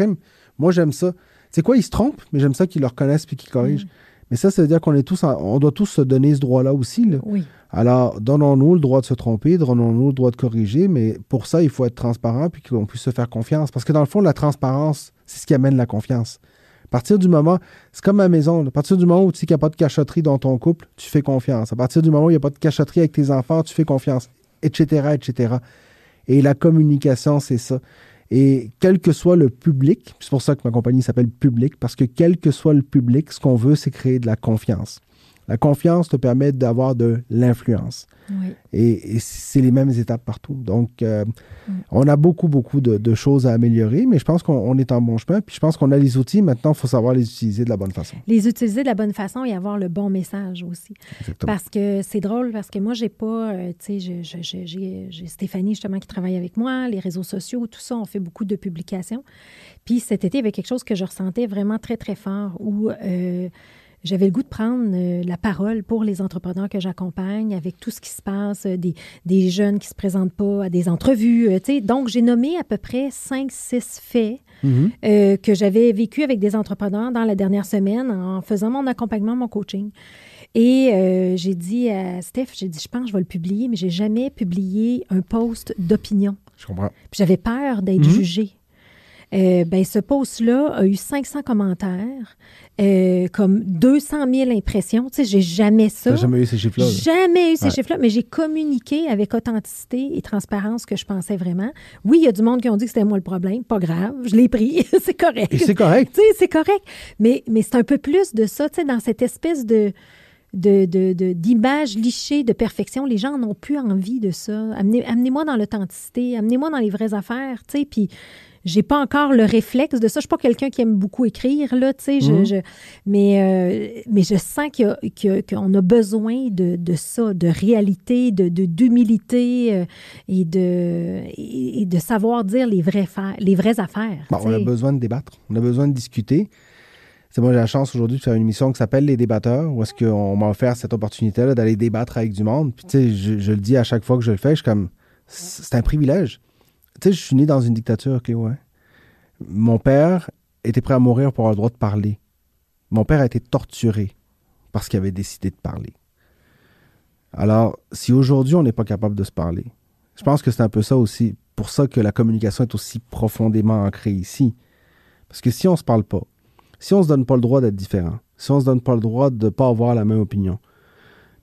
Moi, j'aime ça. C'est quoi, ils se trompent, mais j'aime ça qu'ils le reconnaissent puis qu'ils corrigent. Mm. Mais ça, ça veut dire qu'on est tous, on doit tous se donner ce droit-là aussi. Là. Oui. Alors, donnons-nous le droit de se tromper, donnons-nous le droit de corriger, mais pour ça, il faut être transparent puis qu'on puisse se faire confiance. Parce que dans le fond, la transparence, c'est ce qui amène la confiance. partir du moment, c'est comme ma maison, à partir du moment où tu sais qu'il n'y a pas de cachotterie dans ton couple, tu fais confiance. À partir du moment où il n'y a pas de cachotterie avec tes enfants, tu fais confiance, etc., etc. Et la communication, c'est ça. Et quel que soit le public, c'est pour ça que ma compagnie s'appelle Public, parce que quel que soit le public, ce qu'on veut, c'est créer de la confiance. La confiance te permet d'avoir de l'influence. Et, c'est les mêmes étapes partout. Donc, euh, mm. on a beaucoup, beaucoup de, choses à améliorer, mais je pense qu'on est en bon chemin. Puis je pense qu'on a les outils. Maintenant, il faut savoir les utiliser de la bonne façon. Les utiliser de la bonne façon et avoir le bon message aussi. Exactement. Parce que c'est drôle, parce que moi, j'ai pas, euh, tu sais, j'ai Stéphanie justement qui travaille avec moi, les réseaux sociaux, tout ça, on fait beaucoup de publications. Puis cet été, il y avait quelque chose que je ressentais vraiment très, très fort où... Euh, j'avais le goût de prendre euh, la parole pour les entrepreneurs que j'accompagne avec tout ce qui se passe, euh, des, des, jeunes qui ne se présentent pas à des entrevues. Euh, donc, j'ai nommé à peu près cinq, six faits mm-hmm. que j'avais vécu avec des entrepreneurs dans la dernière semaine en faisant mon accompagnement, mon coaching. Et j'ai dit à Steph, j'ai dit, je pense que je vais le publier, mais j'ai jamais publié un post d'opinion. Je comprends. J'avais peur d'être mm-hmm. jugée. Euh, ben, ce post-là a eu 500 commentaires, euh, comme 200 000 impressions. Tu sais, j'ai jamais ça. jamais eu ces chiffres-là. Jamais eu ces chiffres-là, mais j'ai communiqué avec authenticité et transparence que je pensais vraiment. Oui, il y a du monde qui ont dit que c'était moi le problème. Pas grave, je l'ai pris. c'est correct. C'est correct. Tu sais, c'est correct. Mais, mais c'est un peu plus de ça, tu sais, dans cette espèce de d'images de, de, lichées de perfection. Les gens n'ont plus envie de ça. Amenez, amenez-moi dans l'authenticité, amenez-moi dans les vraies affaires, tu sais. Puis j'ai pas encore le réflexe de ça. Je suis pas quelqu'un qui aime beaucoup écrire, là, tu sais. Je, mhm. mais, euh, mais je sens qu'on a, besoin de, de, ça, de réalité, de, d'humilité euh, et, de, et de savoir dire les, vrais les vraies affaires. on a besoin de débattre. On a besoin de discuter. C'est moi, j'ai la chance aujourd'hui de faire une émission qui s'appelle Les débatteurs, où est-ce qu'on m'a offert cette opportunité-là d'aller débattre avec du monde. Puis, tu sais, je, je, le dis à chaque fois que je le fais, je suis comme, c'est un privilège. Sais, je suis né dans une dictature, Cléo. Hein. Mon père était prêt à mourir pour avoir le droit de parler. Mon père a été torturé parce qu'il avait décidé de parler. Alors, si aujourd'hui on n'est pas capable de se parler, je pense que c'est un peu ça aussi, pour ça que la communication est aussi profondément ancrée ici. Parce que si on ne se parle pas, si on ne se donne pas le droit d'être différent, si on ne se donne pas le droit de ne pas avoir la même opinion,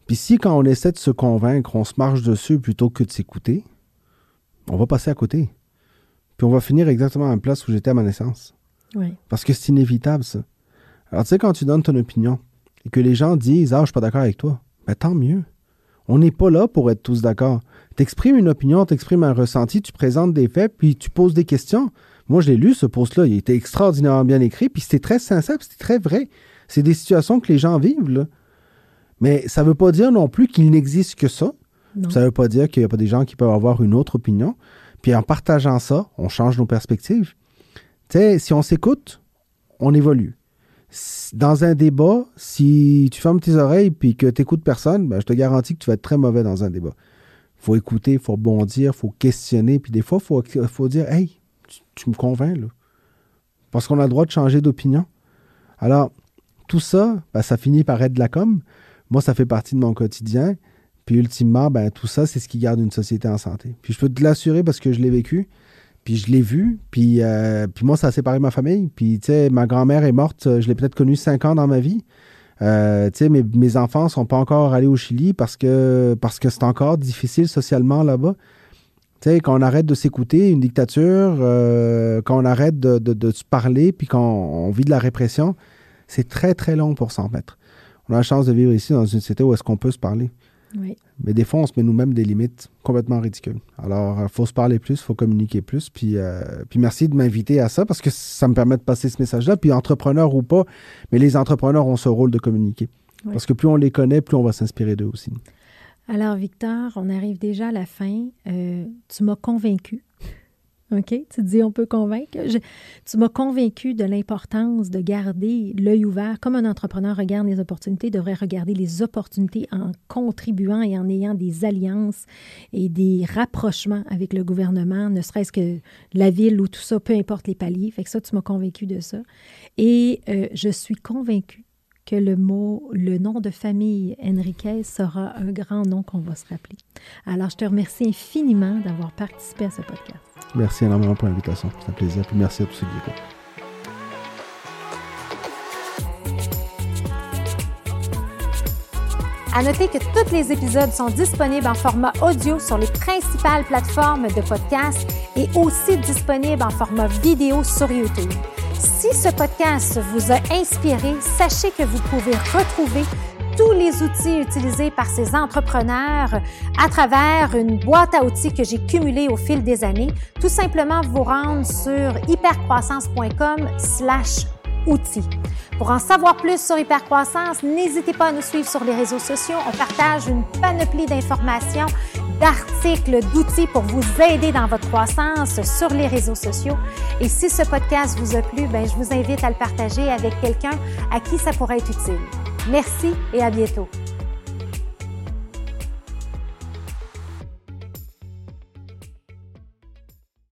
puis si quand on essaie de se convaincre, on se marche dessus plutôt que de s'écouter, on va passer à côté. Puis on va finir exactement à la place où j'étais à ma naissance. Parce que c'est inévitable, ça. Alors, tu sais, quand tu donnes ton opinion et que les gens disent Ah, je suis pas d'accord avec toi, ben tant mieux. On n'est pas là pour être tous d'accord. Tu exprimes une opinion, tu exprimes un ressenti, tu présentes des faits, puis tu poses des questions. Moi, je l'ai lu, ce post-là. Il était extraordinairement bien écrit, puis c'était très sincère, c'était très vrai. C'est des situations que les gens vivent, là. Mais ça ne veut pas dire non plus qu'il n'existe que ça. Ça ne veut pas dire qu'il n'y a pas des gens qui peuvent avoir une autre opinion. Puis en partageant ça, on change nos perspectives. Tu sais, si on s'écoute, on évolue. Dans un débat, si tu fermes tes oreilles puis que tu écoutes personne, ben, je te garantis que tu vas être très mauvais dans un débat. Faut écouter, faut bondir, faut questionner. Puis des fois, il faut, dire Hey, tu, me convaincs, là. Parce qu'on a le droit de changer d'opinion. Alors, tout ça, ben, ça finit par être de la com. Moi, ça fait partie de mon quotidien. Puis ultimement, ben, tout ça, c'est ce qui garde une société en santé. Puis je peux te l'assurer parce que je l'ai vécu, puis je l'ai vu, puis, euh, puis moi, ça a séparé ma famille. Puis, tu sais, ma grand-mère est morte, je l'ai peut-être connue cinq ans dans ma vie. Euh, tu sais, mes, mes, enfants sont pas encore allés au Chili parce que parce que c'est encore difficile socialement là-bas. Tu sais, quand on arrête de s'écouter, une dictature, euh, quand on arrête de, de, se parler, puis quand on, vit de la répression, c'est très, très long pour s'en mettre. On a la chance de vivre ici dans une société où est-ce qu'on peut se parler. Mais des fois, on se met nous-mêmes des limites complètement ridicules. Alors, il euh, faut se parler plus, il faut communiquer plus. Puis, euh, puis merci de m'inviter à ça parce que ça me permet de passer ce message-là. Puis entrepreneur ou pas, mais les entrepreneurs ont ce rôle de communiquer. Parce que plus on les connaît, plus on va s'inspirer d'eux aussi. Alors, Victor, on arrive déjà à la fin. Euh, tu m'as convaincu. OK? Tu dis, on peut convaincre. tu m'as convaincu de l'importance de garder l'œil ouvert. Comme un entrepreneur regarde les opportunités, devrait regarder les opportunités en contribuant et en ayant des alliances et des rapprochements avec le gouvernement, ne serait-ce que la ville ou tout ça, peu importe les paliers. Fait que ça, tu m'as convaincu de ça. Et euh, je suis convaincue que le mot, le nom de famille Enriquez sera un grand nom qu'on va se rappeler. Alors, je te remercie infiniment d'avoir participé à ce podcast. Merci énormément pour l'invitation. C'est un plaisir. Puis merci à tous ceux qui écoutent. À noter que tous les épisodes sont disponibles en format audio sur les principales plateformes de podcast et aussi disponibles en format vidéo sur YouTube. Si ce podcast vous a inspiré, sachez que vous pouvez retrouver tous les outils utilisés par ces entrepreneurs à travers une boîte à outils que j'ai cumulée au fil des années. Tout simplement vous rendre sur hypercroissance.com slash outils. Pour en savoir plus sur Hypercroissance, n'hésitez pas à nous suivre sur les réseaux sociaux. On partage une panoplie d'informations, d'articles, d'outils pour vous aider dans votre croissance sur les réseaux sociaux. Et si ce podcast vous a plu, ben, je vous invite à le partager avec quelqu'un à qui ça pourrait être utile. Merci et à bientôt.